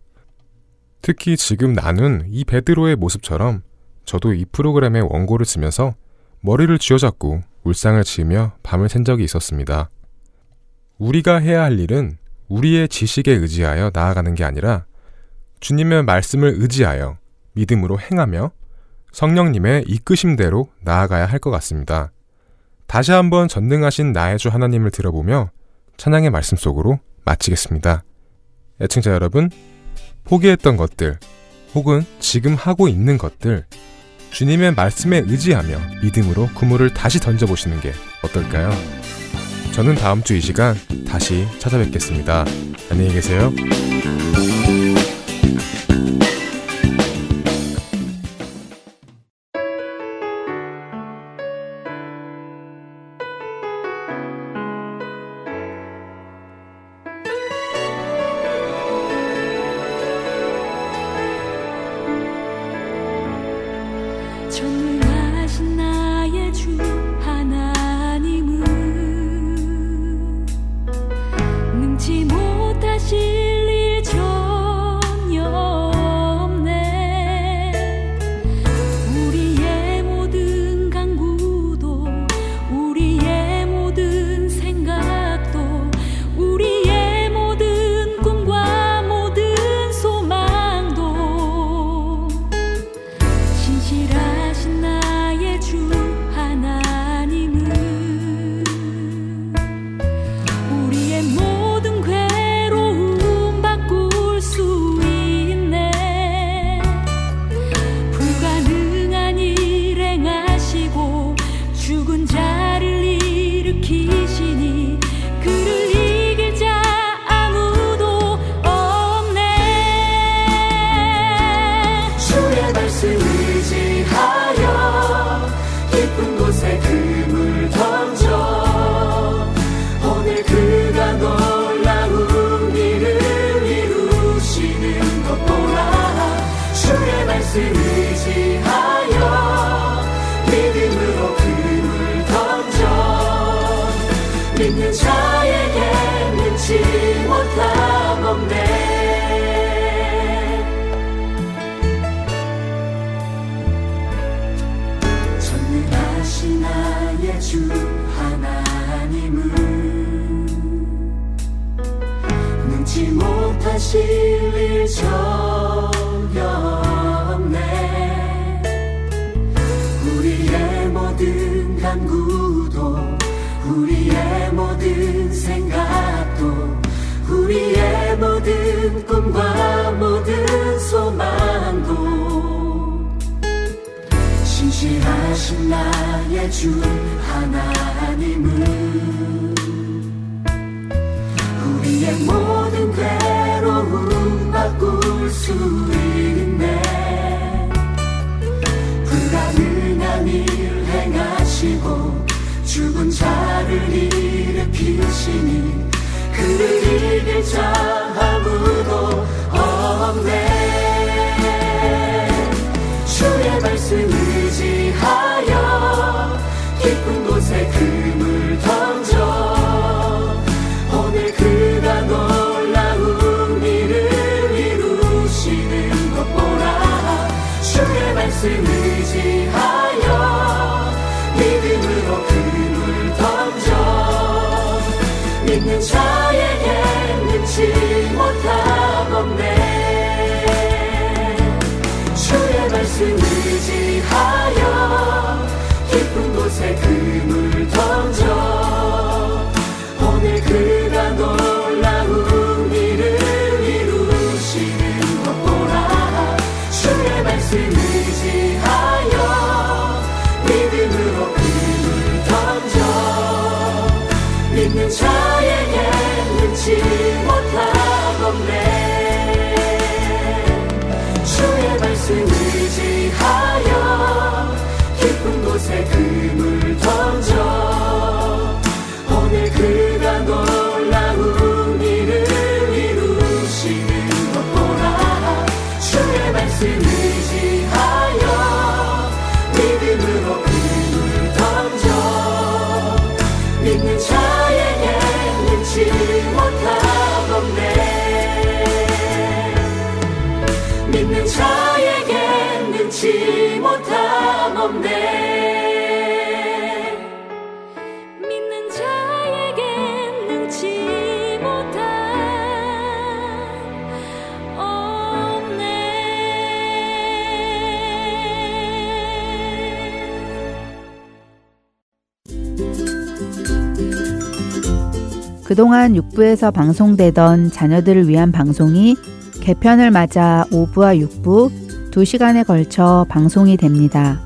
특히 지금 나눈 이 베드로의 모습처럼 저도 이 프로그램의 원고를 쓰면서 머리를 쥐어잡고 울상을 지으며 밤을 샌 적이 있었습니다. 우리가 해야 할 일은 우리의 지식에 의지하여 나아가는 게 아니라 주님의 말씀을 의지하여 믿음으로 행하며 성령님의 이끄심대로 나아가야 할 것 같습니다. 다시 한번 전능하신 나의 주 하나님을 들어보며 찬양의 말씀 속으로 마치겠습니다. 애청자 여러분, 포기했던 것들, 혹은 지금 하고 있는 것들, 주님의 말씀에 의지하며 믿음으로 그물을 다시 던져보시는 게 어떨까요? 저는 다음 주 이 시간 다시 찾아뵙겠습니다. 안녕히 계세요. 나에게 준 하나님은 우리의 모든 괴로움 바꿀 수 있네 불가능한 일 행하시고 죽은 자를 일으키시니 그를 이길 자 아무도 없네 주의 말씀. 못함 없네. 주의 말씀 의지하여 깊은 곳에 금을 던져 그동안 6부에서 방송되던 자녀들을 위한 방송이 개편을 맞아 5부와 6부 2시간에 걸쳐 방송이 됩니다.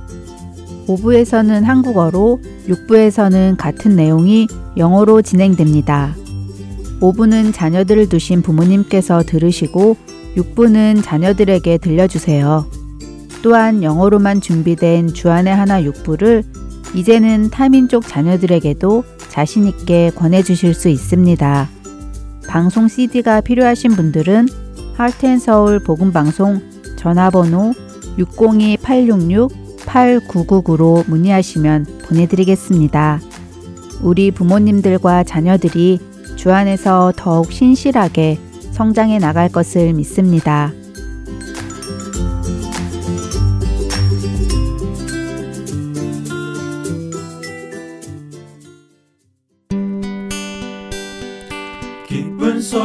5부에서는 한국어로, 6부에서는 같은 내용이 영어로 진행됩니다. 5부는 자녀들을 두신 부모님께서 들으시고 6부는 자녀들에게 들려주세요. 또한 영어로만 준비된 주안의 하나 6부를 이제는 타민족 자녀들에게도 자신있게 권해주실 수 있습니다. 방송 CD가 필요하신 분들은 하트앤서울 복음방송 전화번호 602-866-8999로 문의하시면 보내드리겠습니다. 우리 부모님들과 자녀들이 주 안에서 더욱 신실하게 성장해 나갈 것을 믿습니다.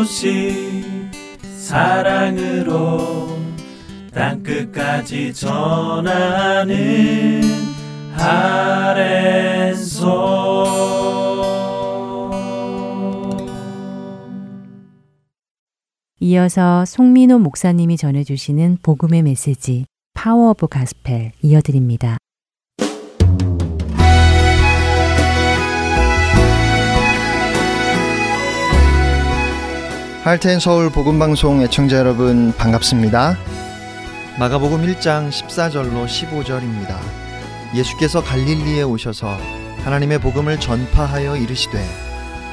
소식 사랑으로 땅끝까지 전하는 아랜소 이어서 송민호 목사님이 전해주시는 복음의 메시지 Power of Gospel 이어드립니다. 할텐 서울 복음방송 애청자 여러분 반갑습니다. 마가복음 1장 14절로 15절입니다. 예수께서 갈릴리에 오셔서 하나님의 복음을 전파하여 이르시되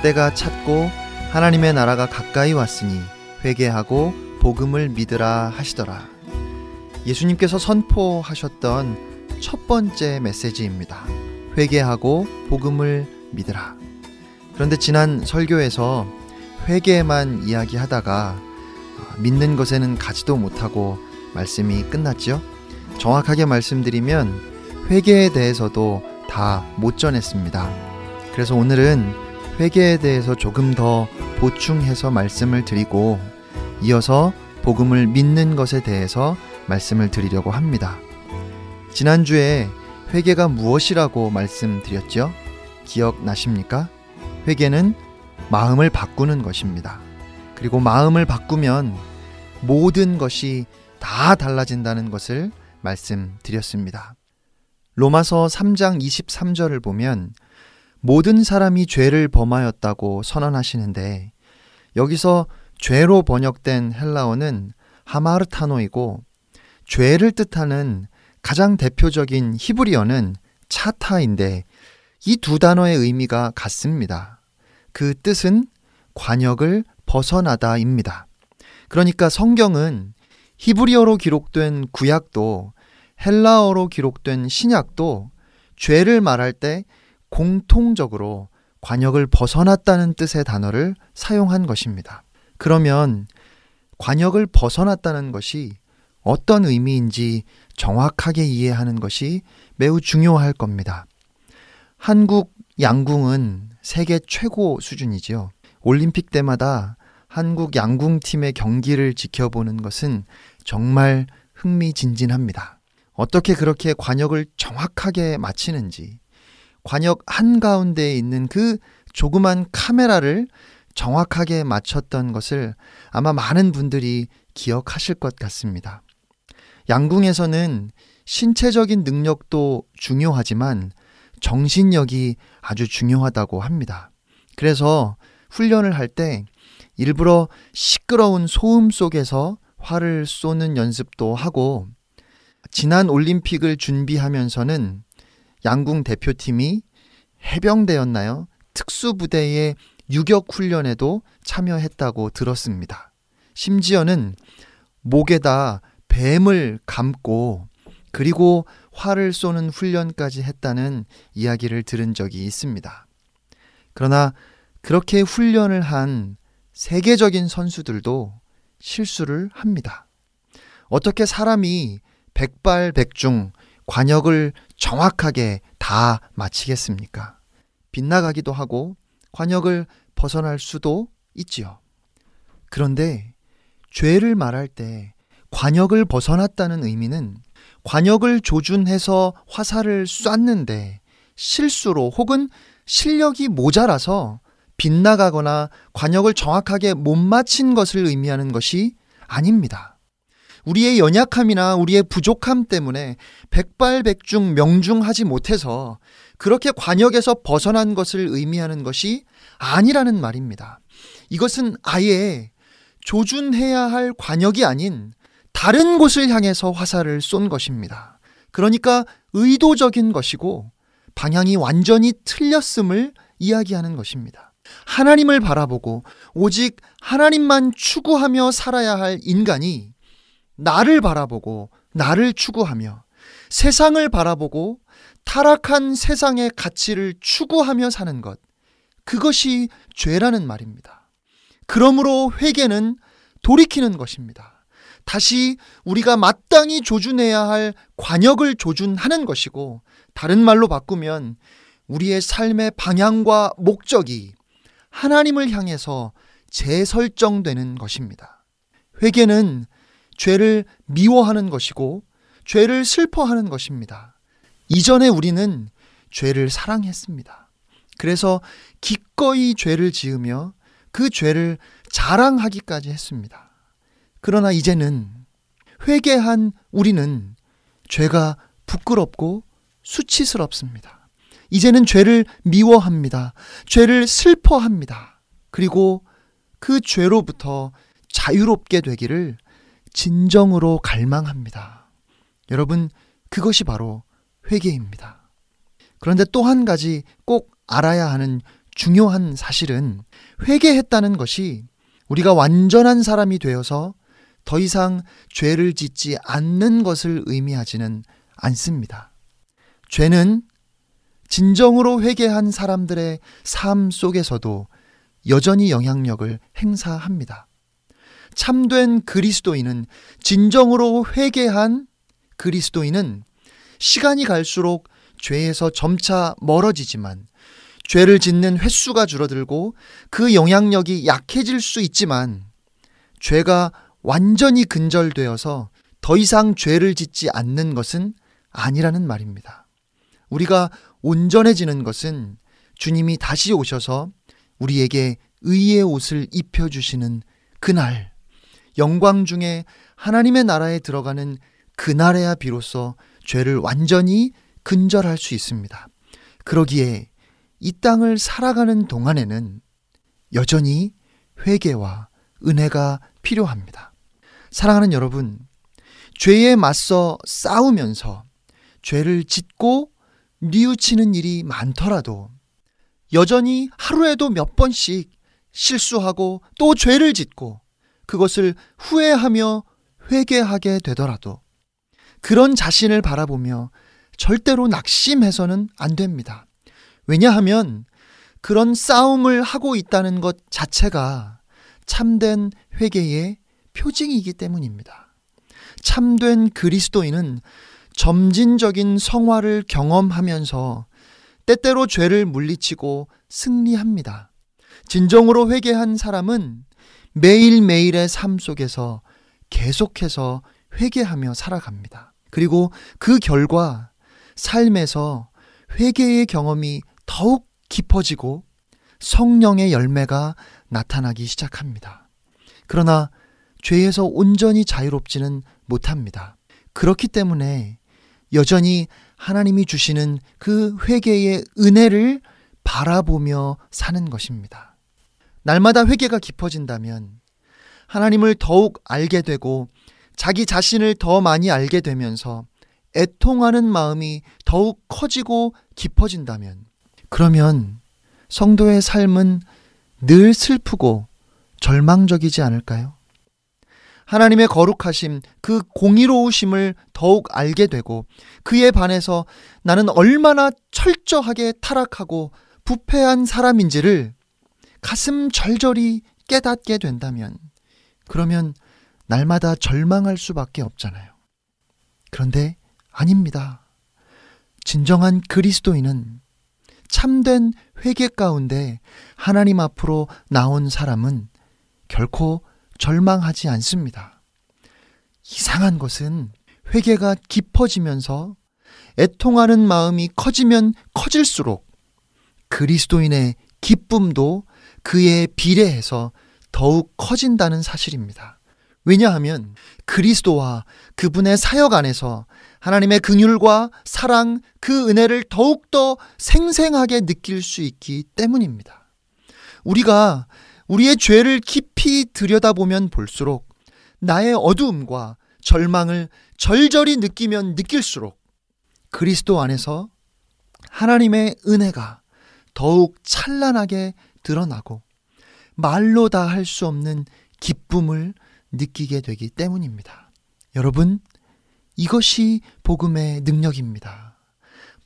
때가 찼고 하나님의 나라가 가까이 왔으니 회개하고 복음을 믿으라 하시더라. 예수님께서 선포하셨던 첫 번째 메시지입니다. 회개하고 복음을 믿으라. 그런데 지난 설교에서 회개만 이야기하다가 믿는 것에는 가지도 못하고 말씀이 끝났죠. 정확하게 말씀드리면 회개에 대해서도 다 못 전했습니다. 그래서 오늘은 회개에 대해서 조금 더 보충해서 말씀을 드리고 이어서 복음을 믿는 것에 대해서 말씀을 드리려고 합니다. 지난주에 회개가 무엇이라고 말씀드렸죠? 기억나십니까? 회개는 마음을 바꾸는 것입니다. 그리고 마음을 바꾸면 모든 것이 다 달라진다는 것을 말씀드렸습니다. 로마서 3장 23절을 보면 모든 사람이 죄를 범하였다고 선언하시는데 여기서 죄로 번역된 헬라어는 하마르타노이고 죄를 뜻하는 가장 대표적인 히브리어는 차타인데 이 두 단어의 의미가 같습니다. 그 뜻은 관역을 벗어나다입니다. 그러니까 성경은 히브리어로 기록된 구약도 헬라어로 기록된 신약도 죄를 말할 때 공통적으로 관역을 벗어났다는 뜻의 단어를 사용한 것입니다. 그러면 관역을 벗어났다는 것이 어떤 의미인지 정확하게 이해하는 것이 매우 중요할 겁니다. 한국 양궁은 세계 최고 수준이지요. 올림픽 때마다 한국 양궁팀의 경기를 지켜보는 것은 정말 흥미진진합니다. 어떻게 그렇게 관역을 정확하게 맞히는지, 관역 한가운데에 있는 그 조그만 카메라를 정확하게 맞췄던 것을 아마 많은 분들이 기억하실 것 같습니다. 양궁에서는 신체적인 능력도 중요하지만 정신력이 아주 중요하다고 합니다. 그래서 훈련을 할 때 일부러 시끄러운 소음 속에서 활을 쏘는 연습도 하고 지난 올림픽을 준비하면서는 양궁 대표팀이 해병대였나요? 특수부대의 유격 훈련에도 참여했다고 들었습니다. 심지어는 목에다 뱀을 감고 그리고 활을 쏘는 훈련까지 했다는 이야기를 들은 적이 있습니다. 그러나 그렇게 훈련을 한 세계적인 선수들도 실수를 합니다. 어떻게 사람이 백발백중 관역을 정확하게 다 마치겠습니까? 빗나가기도 하고 관역을 벗어날 수도 있지요. 그런데 죄를 말할 때 관역을 벗어났다는 의미는 관역을 조준해서 화살을 쐈는데 실수로 혹은 실력이 모자라서 빗나가거나 관역을 정확하게 못 맞힌 것을 의미하는 것이 아닙니다. 우리의 연약함이나 우리의 부족함 때문에 백발백중 명중하지 못해서 그렇게 관역에서 벗어난 것을 의미하는 것이 아니라는 말입니다. 이것은 아예 조준해야 할 관역이 아닌 다른 곳을 향해서 화살을 쏜 것입니다. 그러니까 의도적인 것이고 방향이 완전히 틀렸음을 이야기하는 것입니다. 하나님을 바라보고 오직 하나님만 추구하며 살아야 할 인간이 나를 바라보고 나를 추구하며 세상을 바라보고 타락한 세상의 가치를 추구하며 사는 것. 그것이 죄라는 말입니다. 그러므로 회개는 돌이키는 것입니다. 다시 우리가 마땅히 조준해야 할 관역을 조준하는 것이고, 다른 말로 바꾸면 우리의 삶의 방향과 목적이 하나님을 향해서 재설정되는 것입니다. 회개는 죄를 미워하는 것이고, 죄를 슬퍼하는 것입니다. 이전에 우리는 죄를 사랑했습니다. 그래서 기꺼이 죄를 지으며 그 죄를 자랑하기까지 했습니다. 그러나 이제는 회개한 우리는 죄가 부끄럽고 수치스럽습니다. 이제는 죄를 미워합니다. 죄를 슬퍼합니다. 그리고 그 죄로부터 자유롭게 되기를 진정으로 갈망합니다. 여러분, 그것이 바로 회개입니다. 그런데 또 한 가지 꼭 알아야 하는 중요한 사실은 회개했다는 것이 우리가 완전한 사람이 되어서 더 이상 죄를 짓지 않는 것을 의미하지는 않습니다. 죄는 진정으로 회개한 사람들의 삶 속에서도 여전히 영향력을 행사합니다. 참된 그리스도인은 진정으로 회개한 그리스도인은 시간이 갈수록 죄에서 점차 멀어지지만 죄를 짓는 횟수가 줄어들고 그 영향력이 약해질 수 있지만 죄가 완전히 근절되어서 더 이상 죄를 짓지 않는 것은 아니라는 말입니다. 우리가 온전해지는 것은 주님이 다시 오셔서 우리에게 의의 옷을 입혀주시는 그날, 영광 중에 하나님의 나라에 들어가는 그날에야 비로소 죄를 완전히 근절할 수 있습니다. 그러기에 이 땅을 살아가는 동안에는 여전히 회개와 은혜가 필요합니다. 사랑하는 여러분, 죄에 맞서 싸우면서 죄를 짓고 뉘우치는 일이 많더라도 여전히 하루에도 몇 번씩 실수하고 또 죄를 짓고 그것을 후회하며 회개하게 되더라도 그런 자신을 바라보며 절대로 낙심해서는 안 됩니다. 왜냐하면 그런 싸움을 하고 있다는 것 자체가 참된 회개의 표징이기 때문입니다. 참된 그리스도인은 점진적인 성화를 경험하면서 때때로 죄를 물리치고 승리합니다. 진정으로 회개한 사람은 매일매일의 삶 속에서 계속해서 회개하며 살아갑니다. 그리고 그 결과 삶에서 회개의 경험이 더욱 깊어지고 성령의 열매가 나타나기 시작합니다. 그러나 죄에서 온전히 자유롭지는 못합니다. 그렇기 때문에 여전히 하나님이 주시는 그 회개의 은혜를 바라보며 사는 것입니다. 날마다 회개가 깊어진다면 하나님을 더욱 알게 되고 자기 자신을 더 많이 알게 되면서 애통하는 마음이 더욱 커지고 깊어진다면 그러면 성도의 삶은 늘 슬프고 절망적이지 않을까요? 하나님의 거룩하심, 그 공의로우심을 더욱 알게 되고 그에 반해서 나는 얼마나 철저하게 타락하고 부패한 사람인지를 가슴 절절히 깨닫게 된다면 그러면 날마다 절망할 수밖에 없잖아요. 그런데 아닙니다. 진정한 그리스도인은 참된 회개 가운데 하나님 앞으로 나온 사람은 결코 절망하지 않습니다. 이상한 것은 회개가 깊어지면서 애통하는 마음이 커지면 커질수록 그리스도인의 기쁨도 그에 비례해서 더욱 커진다는 사실입니다. 왜냐하면 그리스도와 그분의 사역 안에서 하나님의 긍휼과 사랑, 그 은혜를 더욱더 생생하게 느낄 수 있기 때문입니다. 우리가 우리의 죄를 깊이 들여다보면 볼수록 나의 어두움과 절망을 절절히 느끼면 느낄수록 그리스도 안에서 하나님의 은혜가 더욱 찬란하게 드러나고 말로 다 할 수 없는 기쁨을 느끼게 되기 때문입니다. 여러분, 이것이 복음의 능력입니다.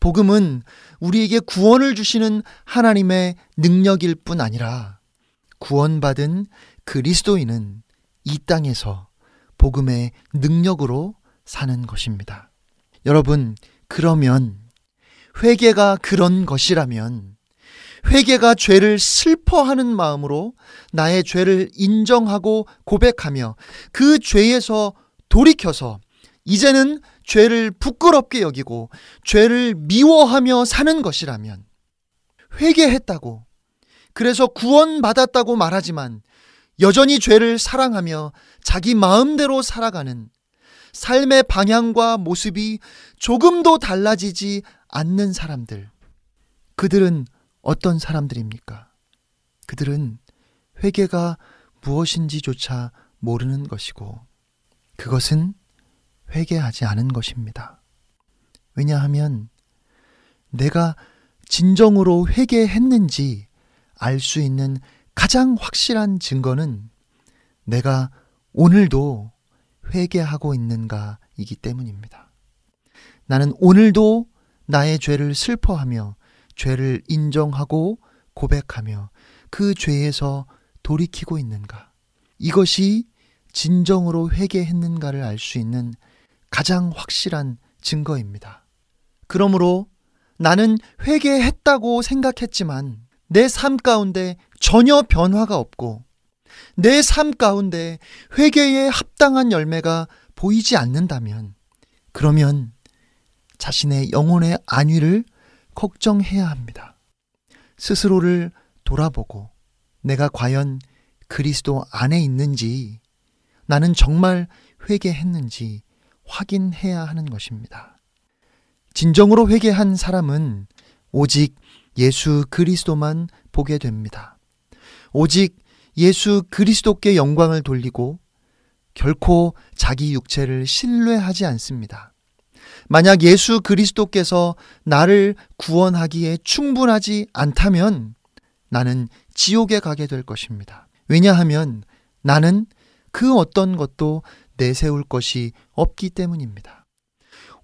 복음은 우리에게 구원을 주시는 하나님의 능력일 뿐 아니라 구원받은 그리스도인은 이 땅에서 복음의 능력으로 사는 것입니다. 여러분, 그러면 회개가 그런 것이라면 회개가 죄를 슬퍼하는 마음으로 나의 죄를 인정하고 고백하며 그 죄에서 돌이켜서 이제는 죄를 부끄럽게 여기고 죄를 미워하며 사는 것이라면 회개했다고 그래서 구원받았다고 말하지만 여전히 죄를 사랑하며 자기 마음대로 살아가는 삶의 방향과 모습이 조금도 달라지지 않는 사람들. 그들은 어떤 사람들입니까? 그들은 회개가 무엇인지조차 모르는 것이고 그것은 회개하지 않은 것입니다. 왜냐하면 내가 진정으로 회개했는지 알 수 있는 가장 확실한 증거는 내가 오늘도 회개하고 있는가이기 때문입니다. 나는 오늘도 나의 죄를 슬퍼하며 죄를 인정하고 고백하며 그 죄에서 돌이키고 있는가? 이것이 진정으로 회개했는가를 알 수 있는 가장 확실한 증거입니다. 그러므로 나는 회개했다고 생각했지만 내 삶 가운데 전혀 변화가 없고 내 삶 가운데 회개에 합당한 열매가 보이지 않는다면 그러면 자신의 영혼의 안위를 걱정해야 합니다. 스스로를 돌아보고 내가 과연 그리스도 안에 있는지 나는 정말 회개했는지 확인해야 하는 것입니다. 진정으로 회개한 사람은 오직 예수 그리스도만 보게 됩니다. 오직 예수 그리스도께 영광을 돌리고 결코 자기 육체를 신뢰하지 않습니다. 만약 예수 그리스도께서 나를 구원하기에 충분하지 않다면 나는 지옥에 가게 될 것입니다. 왜냐하면 나는 그 어떤 것도 내세울 것이 없기 때문입니다.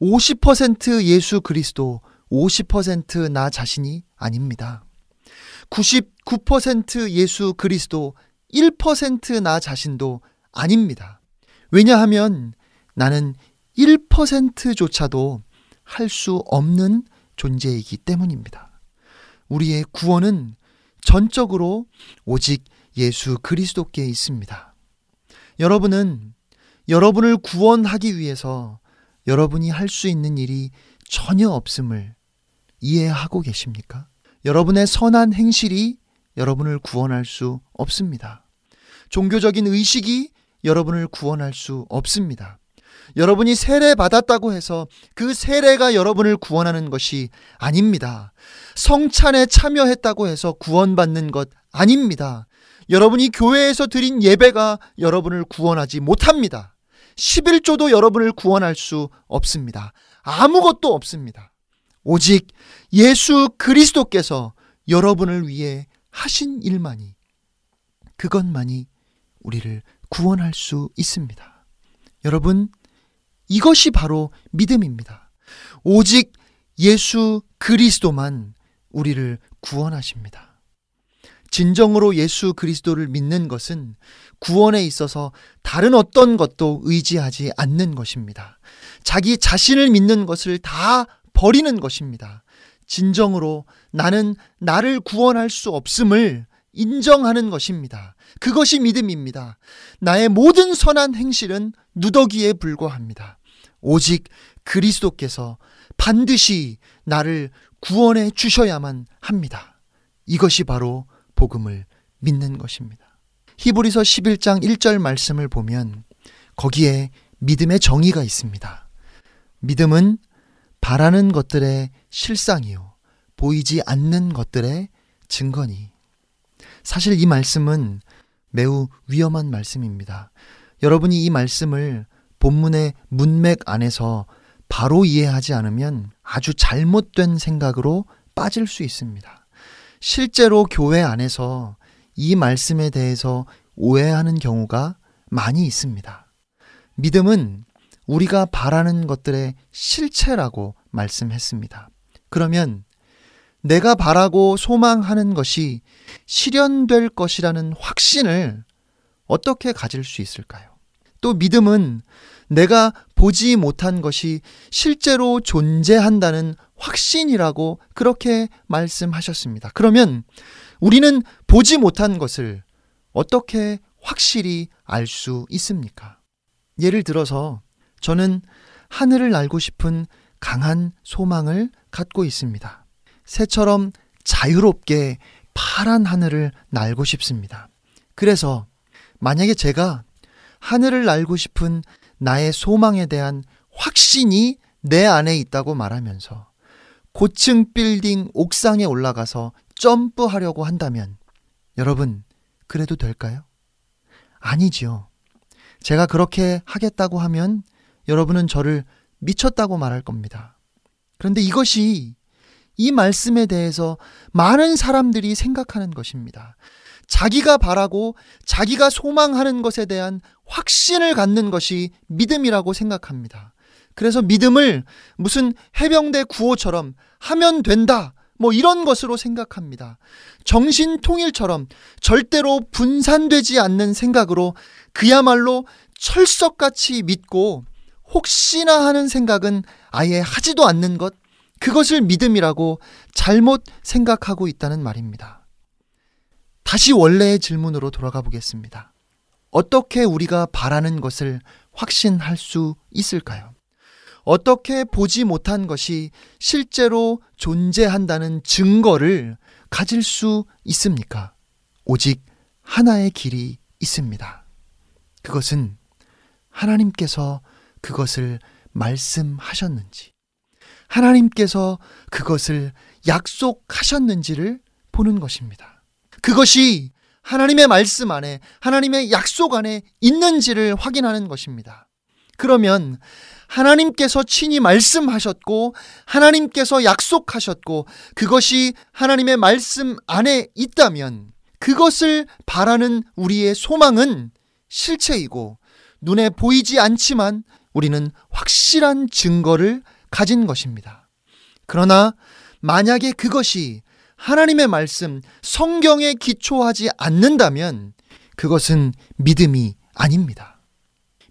50% 예수 그리스도, 50%나 자신이 아닙니다. 99% 예수 그리스도, 1%나 자신도 아닙니다. 왜냐하면 나는 1%조차도 할 수 없는 존재이기 때문입니다. 우리의 구원은 전적으로 오직 예수 그리스도께 있습니다. 여러분은 여러분을 구원하기 위해서 여러분이 할 수 있는 일이 전혀 없음을 이해하고 계십니까? 여러분의 선한 행실이 여러분을 구원할 수 없습니다. 종교적인 의식이 여러분을 구원할 수 없습니다. 여러분이 세례 받았다고 해서 그 세례가 여러분을 구원하는 것이 아닙니다. 성찬에 참여했다고 해서 구원받는 것 아닙니다. 여러분이 교회에서 드린 예배가 여러분을 구원하지 못합니다. 11조도 여러분을 구원할 수 없습니다. 아무것도 없습니다. 오직 예수 그리스도께서 여러분을 위해 하신 일만이 그것만이 우리를 구원할 수 있습니다. 여러분, 이것이 바로 믿음입니다. 오직 예수 그리스도만 우리를 구원하십니다. 진정으로 예수 그리스도를 믿는 것은 구원에 있어서 다른 어떤 것도 의지하지 않는 것입니다. 자기 자신을 믿는 것을 다 버리는 것입니다. 진정으로 나는 나를 구원할 수 없음을 인정하는 것입니다. 그것이 믿음입니다. 나의 모든 선한 행실은 누더기에 불과합니다. 오직 그리스도께서 반드시 나를 구원해 주셔야만 합니다. 이것이 바로 복음을 믿는 것입니다. 히브리서 11장 1절 말씀을 보면 거기에 믿음의 정의가 있습니다. 믿음은 바라는 것들의 실상이요. 보이지 않는 것들의 증거니. 사실 이 말씀은 매우 위험한 말씀입니다. 여러분이 이 말씀을 본문의 문맥 안에서 바로 이해하지 않으면 아주 잘못된 생각으로 빠질 수 있습니다. 실제로 교회 안에서 이 말씀에 대해서 오해하는 경우가 많이 있습니다. 믿음은 우리가 바라는 것들의 실체라고 말씀했습니다. 그러면 내가 바라고 소망하는 것이 실현될 것이라는 확신을 어떻게 가질 수 있을까요? 또 믿음은 내가 보지 못한 것이 실제로 존재한다는 확신이라고 그렇게 말씀하셨습니다. 그러면 우리는 보지 못한 것을 어떻게 확실히 알 수 있습니까? 예를 들어서 저는 하늘을 날고 싶은 강한 소망을 갖고 있습니다. 새처럼 자유롭게 파란 하늘을 날고 싶습니다. 그래서 만약에 제가 하늘을 날고 싶은 나의 소망에 대한 확신이 내 안에 있다고 말하면서 고층 빌딩 옥상에 올라가서 점프하려고 한다면 여러분, 그래도 될까요? 아니지요. 제가 그렇게 하겠다고 하면 여러분은 저를 미쳤다고 말할 겁니다. 그런데 이것이 이 말씀에 대해서 많은 사람들이 생각하는 것입니다. 자기가 바라고 자기가 소망하는 것에 대한 확신을 갖는 것이 믿음이라고 생각합니다. 그래서 믿음을 무슨 해병대 구호처럼 하면 된다. 뭐 이런 것으로 생각합니다. 정신 통일처럼 절대로 분산되지 않는 생각으로 그야말로 철석같이 믿고 혹시나 하는 생각은 아예 하지도 않는 것, 그것을 믿음이라고 잘못 생각하고 있다는 말입니다. 다시 원래의 질문으로 돌아가 보겠습니다. 어떻게 우리가 바라는 것을 확신할 수 있을까요? 어떻게 보지 못한 것이 실제로 존재한다는 증거를 가질 수 있습니까? 오직 하나의 길이 있습니다. 그것은 하나님께서 그것을 말씀하셨는지, 하나님께서 그것을 약속하셨는지를 보는 것입니다. 그것이 하나님의 말씀 안에, 하나님의 약속 안에 있는지를 확인하는 것입니다. 그러면 하나님께서 친히 말씀하셨고 하나님께서 약속하셨고 그것이 하나님의 말씀 안에 있다면 그것을 바라는 우리의 소망은 실체이고 눈에 보이지 않지만 우리는 확실한 증거를 가진 것입니다. 그러나 만약에 그것이 하나님의 말씀, 성경에 기초하지 않는다면 그것은 믿음이 아닙니다.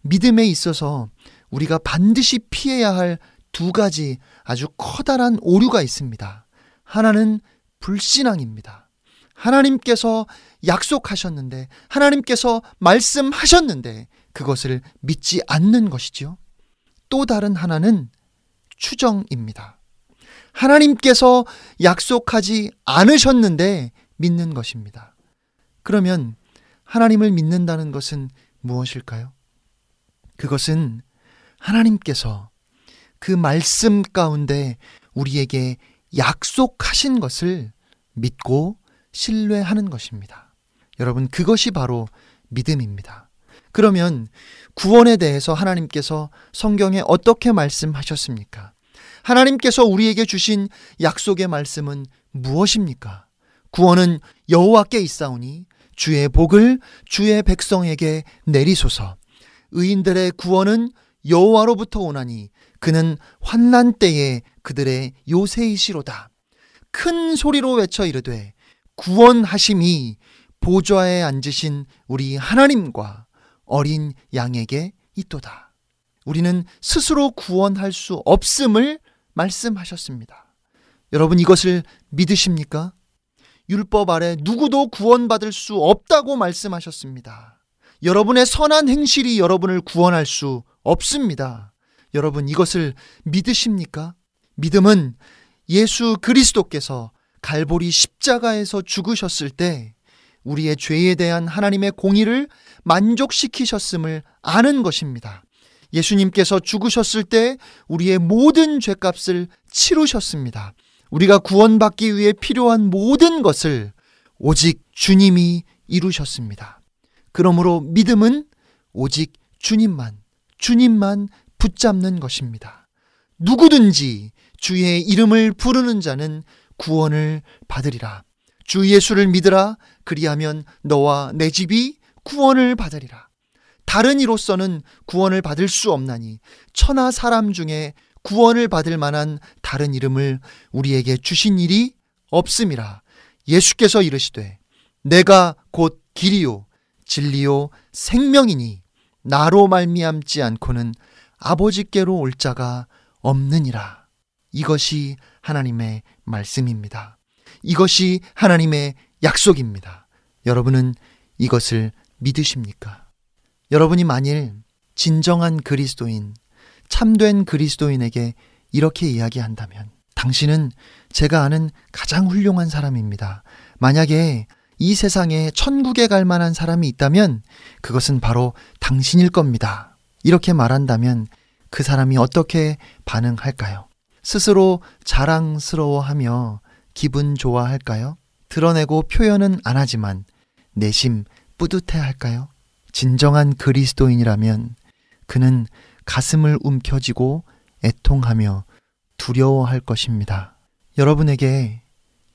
믿음에 있어서 우리가 반드시 피해야 할 두 가지 아주 커다란 오류가 있습니다. 하나는 불신앙입니다. 하나님께서 약속하셨는데, 하나님께서 말씀하셨는데, 그것을 믿지 않는 것이지요. 또 다른 하나는 추정입니다. 하나님께서 약속하지 않으셨는데 믿는 것입니다. 그러면 하나님을 믿는다는 것은 무엇일까요? 그것은 하나님께서 그 말씀 가운데 우리에게 약속하신 것을 믿고 신뢰하는 것입니다. 여러분, 그것이 바로 믿음입니다. 그러면 구원에 대해서 하나님께서 성경에 어떻게 말씀하셨습니까? 하나님께서 우리에게 주신 약속의 말씀은 무엇입니까? 구원은 여호와께 있사오니 주의 복을 주의 백성에게 내리소서. 의인들의 구원은 여호와로부터 오나니 그는 환난 때에 그들의 요새이시로다. 큰 소리로 외쳐 이르되 구원하심이 보좌에 앉으신 우리 하나님과 어린 양에게 있도다. 우리는 스스로 구원할 수 없음을 말씀하셨습니다. 여러분 이것을 믿으십니까? 율법 아래 누구도 구원받을 수 없다고 말씀하셨습니다. 여러분의 선한 행실이 여러분을 구원할 수 없습니다. 여러분 이것을 믿으십니까? 믿음은 예수 그리스도께서 갈보리 십자가에서 죽으셨을 때 우리의 죄에 대한 하나님의 공의를 만족시키셨음을 아는 것입니다. 예수님께서 죽으셨을 때 우리의 모든 죄값을 치르셨습니다. 우리가 구원받기 위해 필요한 모든 것을 오직 주님이 이루셨습니다. 그러므로 믿음은 오직 주님만, 주님만 붙잡는 것입니다. 누구든지 주의 이름을 부르는 자는 구원을 받으리라. 주 예수를 믿으라. 그리하면 너와 내 집이 구원을 받으리라. 다른 이로서는 구원을 받을 수 없나니 천하 사람 중에 구원을 받을 만한 다른 이름을 우리에게 주신 일이 없음이라. 예수께서 이르시되 내가 곧 길이요 진리요 생명이니 나로 말미암지 않고는 아버지께로 올 자가 없느니라. 이것이 하나님의 말씀입니다. 이것이 하나님의 약속입니다. 여러분은 이것을 믿으십니까? 여러분이 만일 진정한 그리스도인, 참된 그리스도인에게 이렇게 이야기한다면 당신은 제가 아는 가장 훌륭한 사람입니다. 만약에 이 세상에 천국에 갈 만한 사람이 있다면 그것은 바로 당신일 겁니다. 이렇게 말한다면 그 사람이 어떻게 반응할까요? 스스로 자랑스러워하며 기분 좋아할까요? 드러내고 표현은 안 하지만 내심 뿌듯해 할까요? 진정한 그리스도인이라면 그는 가슴을 움켜쥐고 애통하며 두려워할 것입니다. 여러분에게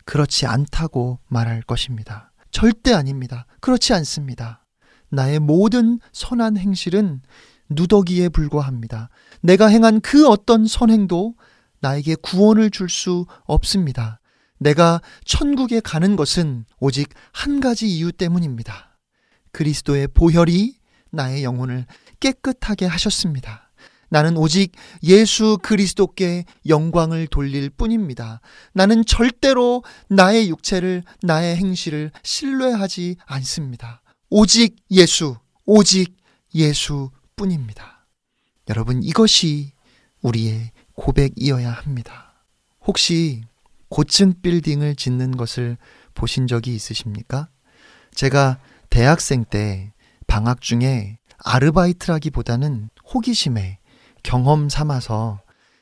그렇지 않다고 말할 것입니다. 절대 아닙니다. 그렇지 않습니다. 나의 모든 선한 행실은 누더기에 불과합니다. 내가 행한 그 어떤 선행도 나에게 구원을 줄 수 없습니다. 내가 천국에 가는 것은 오직 한 가지 이유 때문입니다. 그리스도의 보혈이 나의 영혼을 깨끗하게 하셨습니다. 나는 오직 예수 그리스도께 영광을 돌릴 뿐입니다. 나는 절대로 나의 육체를, 나의 행실을 신뢰하지 않습니다. 오직 예수, 오직 예수 뿐입니다. 여러분, 이것이 우리의 고백이어야 합니다. 혹시 고층 빌딩을 짓는 것을 보신 적이 있으십니까? 제가 대학생 때 방학 중에 아르바이트라기보다는 호기심에 경험 삼아서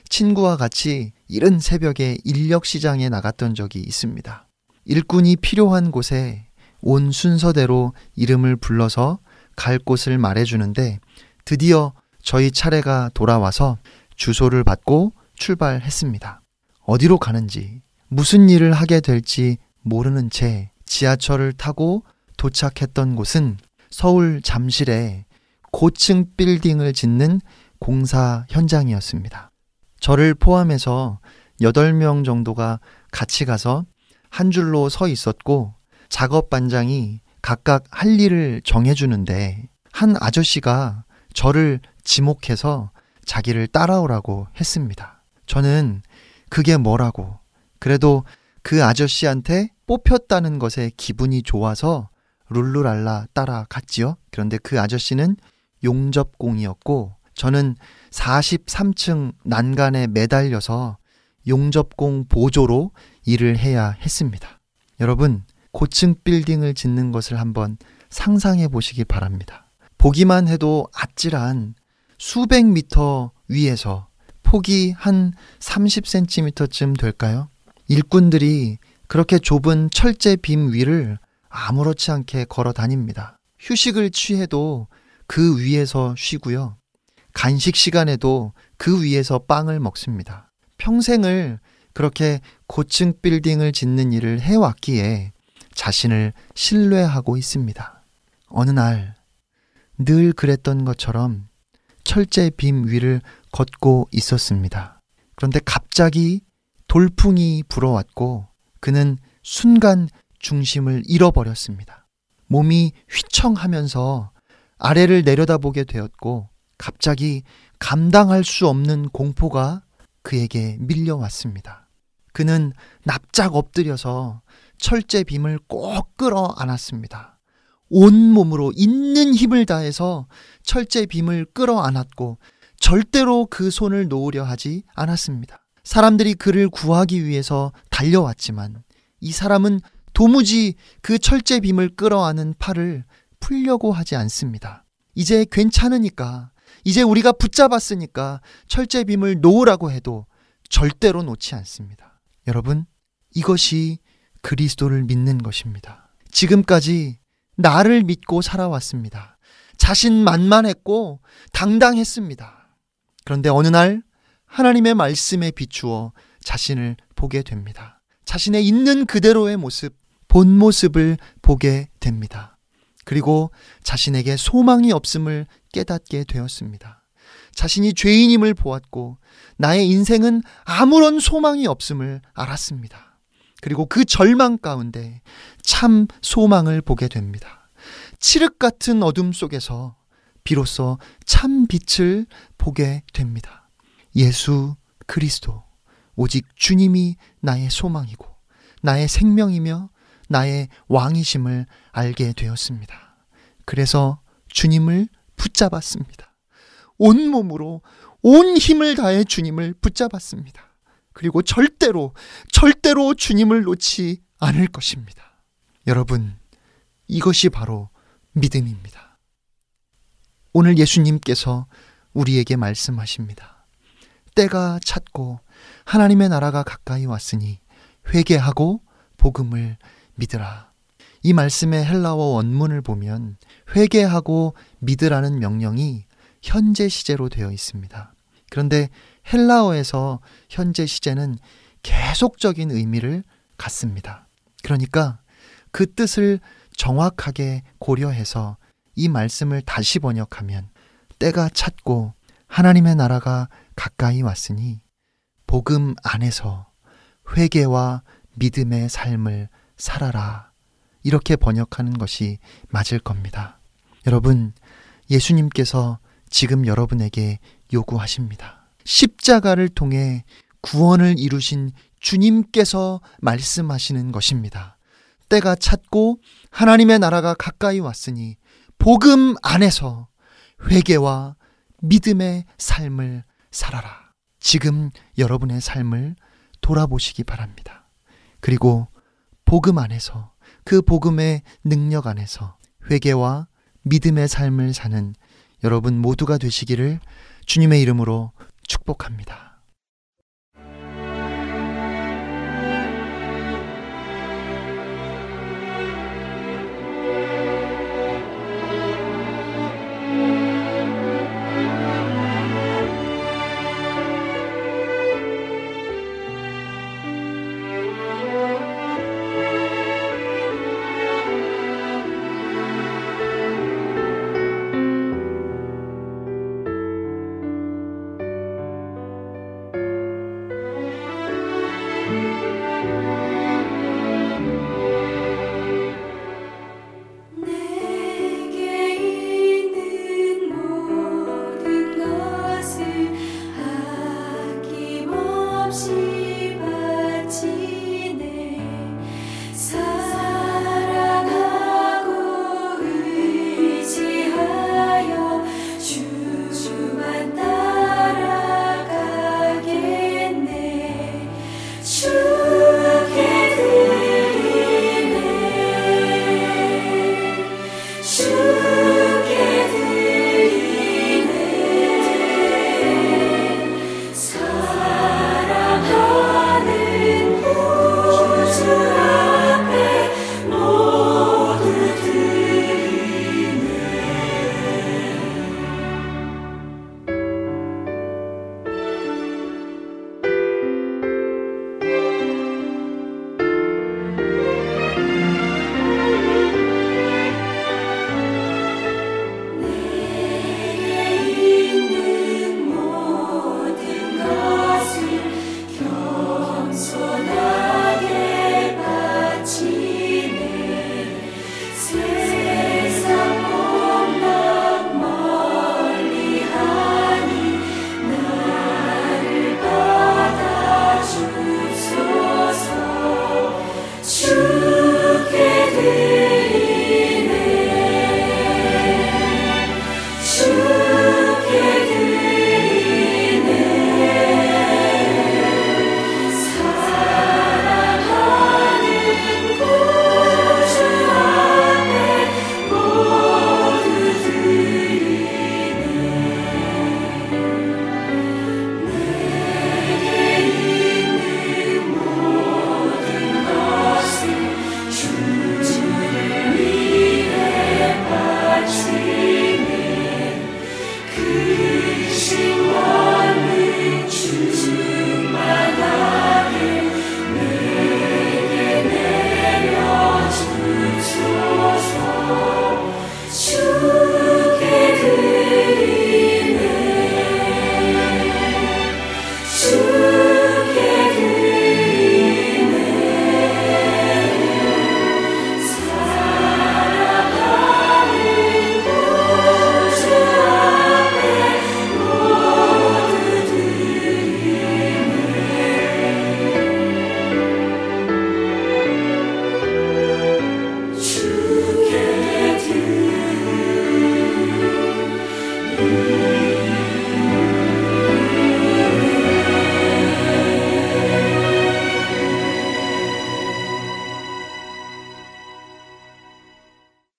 친구와 같이 이른 새벽에 인력 시장에 나갔던 적이 있습니다. 일꾼이 필요한 곳에 온 순서대로 이름을 불러서 갈 곳을 말해주는데 드디어 저희 차례가 돌아와서 주소를 받고 출발했습니다. 어디로 가는지, 무슨 일을 하게 될지 모르는 채 지하철을 타고 도착했던 곳은 서울 잠실에 고층 빌딩을 짓는 공사 현장이었습니다. 저를 포함해서 8명 정도가 같이 가서 한 줄로 서 있었고 작업 반장이 각각 할 일을 정해주는데 한 아저씨가 저를 지목해서 자기를 따라오라고 했습니다. 저는 그게 뭐라고 그래도 그 아저씨한테 뽑혔다는 것에 기분이 좋아서 룰루랄라 따라갔지요. 그런데 그 아저씨는 용접공이었고 저는 43층 난간에 매달려서 용접공 보조로 일을 해야 했습니다. 여러분, 고층 빌딩을 짓는 것을 한번 상상해 보시기 바랍니다. 보기만 해도 아찔한 수백 미터 위에서 폭이 한 30cm쯤 될까요? 일꾼들이 그렇게 좁은 철제 빔 위를 아무렇지 않게 걸어 다닙니다. 휴식을 취해도 그 위에서 쉬고요. 간식 시간에도 그 위에서 빵을 먹습니다. 평생을 그렇게 고층 빌딩을 짓는 일을 해왔기에 자신을 신뢰하고 있습니다. 어느 날, 늘 그랬던 것처럼 철제 빔 위를 걷고 있었습니다. 그런데 갑자기 돌풍이 불어왔고 그는 순간 중심을 잃어버렸습니다. 몸이 휘청하면서 아래를 내려다보게 되었고 갑자기 감당할 수 없는 공포가 그에게 밀려왔습니다. 그는 납작 엎드려서 철제 빔을 꼭 끌어 안았습니다. 온 몸으로 있는 힘을 다해서 철제 빔을 끌어 안았고 절대로 그 손을 놓으려 하지 않았습니다. 사람들이 그를 구하기 위해서 달려왔지만 이 사람은 도무지 그 철제 빔을 끌어안은 팔을 풀려고 하지 않습니다. 이제 괜찮으니까, 이제 우리가 붙잡았으니까 철제 빔을 놓으라고 해도 절대로 놓지 않습니다. 여러분, 이것이 그리스도를 믿는 것입니다. 지금까지 나를 믿고 살아왔습니다. 자신만만했고 당당했습니다. 그런데 어느 날 하나님의 말씀에 비추어 자신을 보게 됩니다. 자신의 있는 그대로의 모습, 본 모습을 보게 됩니다. 그리고 자신에게 소망이 없음을 깨닫게 되었습니다. 자신이 죄인임을 보았고 나의 인생은 아무런 소망이 없음을 알았습니다. 그리고 그 절망 가운데 참 소망을 보게 됩니다. 칠흑 같은 어둠 속에서 비로소 참 빛을 보게 됩니다. 예수 그리스도, 오직 주님이 나의 소망이고, 나의 생명이며, 나의 왕이심을 알게 되었습니다. 그래서 주님을 붙잡았습니다. 온 몸으로, 온 힘을 다해 주님을 붙잡았습니다. 그리고 절대로, 절대로 주님을 놓지 않을 것입니다. 여러분, 이것이 바로 믿음입니다. 오늘 예수님께서 우리에게 말씀하십니다. 때가 찼고 하나님의 나라가 가까이 왔으니 회개하고 복음을 믿으라. 이 말씀의 헬라어 원문을 보면 회개하고 믿으라는 명령이 현재 시제로 되어 있습니다. 그런데 헬라어에서 현재 시제는 계속적인 의미를 갖습니다. 그러니까 그 뜻을 정확하게 고려해서 이 말씀을 다시 번역하면 때가 찼고 하나님의 나라가 가까이 왔으니 복음 안에서 회개와 믿음의 삶을 살아라. 이렇게 번역하는 것이 맞을 겁니다. 여러분, 예수님께서 지금 여러분에게 요구하십니다. 십자가를 통해 구원을 이루신 주님께서 말씀하시는 것입니다. 때가 찼고 하나님의 나라가 가까이 왔으니 복음 안에서 회개와 믿음의 삶을 살아라. 지금 여러분의 삶을 돌아보시기 바랍니다. 그리고 복음 안에서 그 복음의 능력 안에서 회개와 믿음의 삶을 사는 여러분 모두가 되시기를 주님의 이름으로 축복합니다.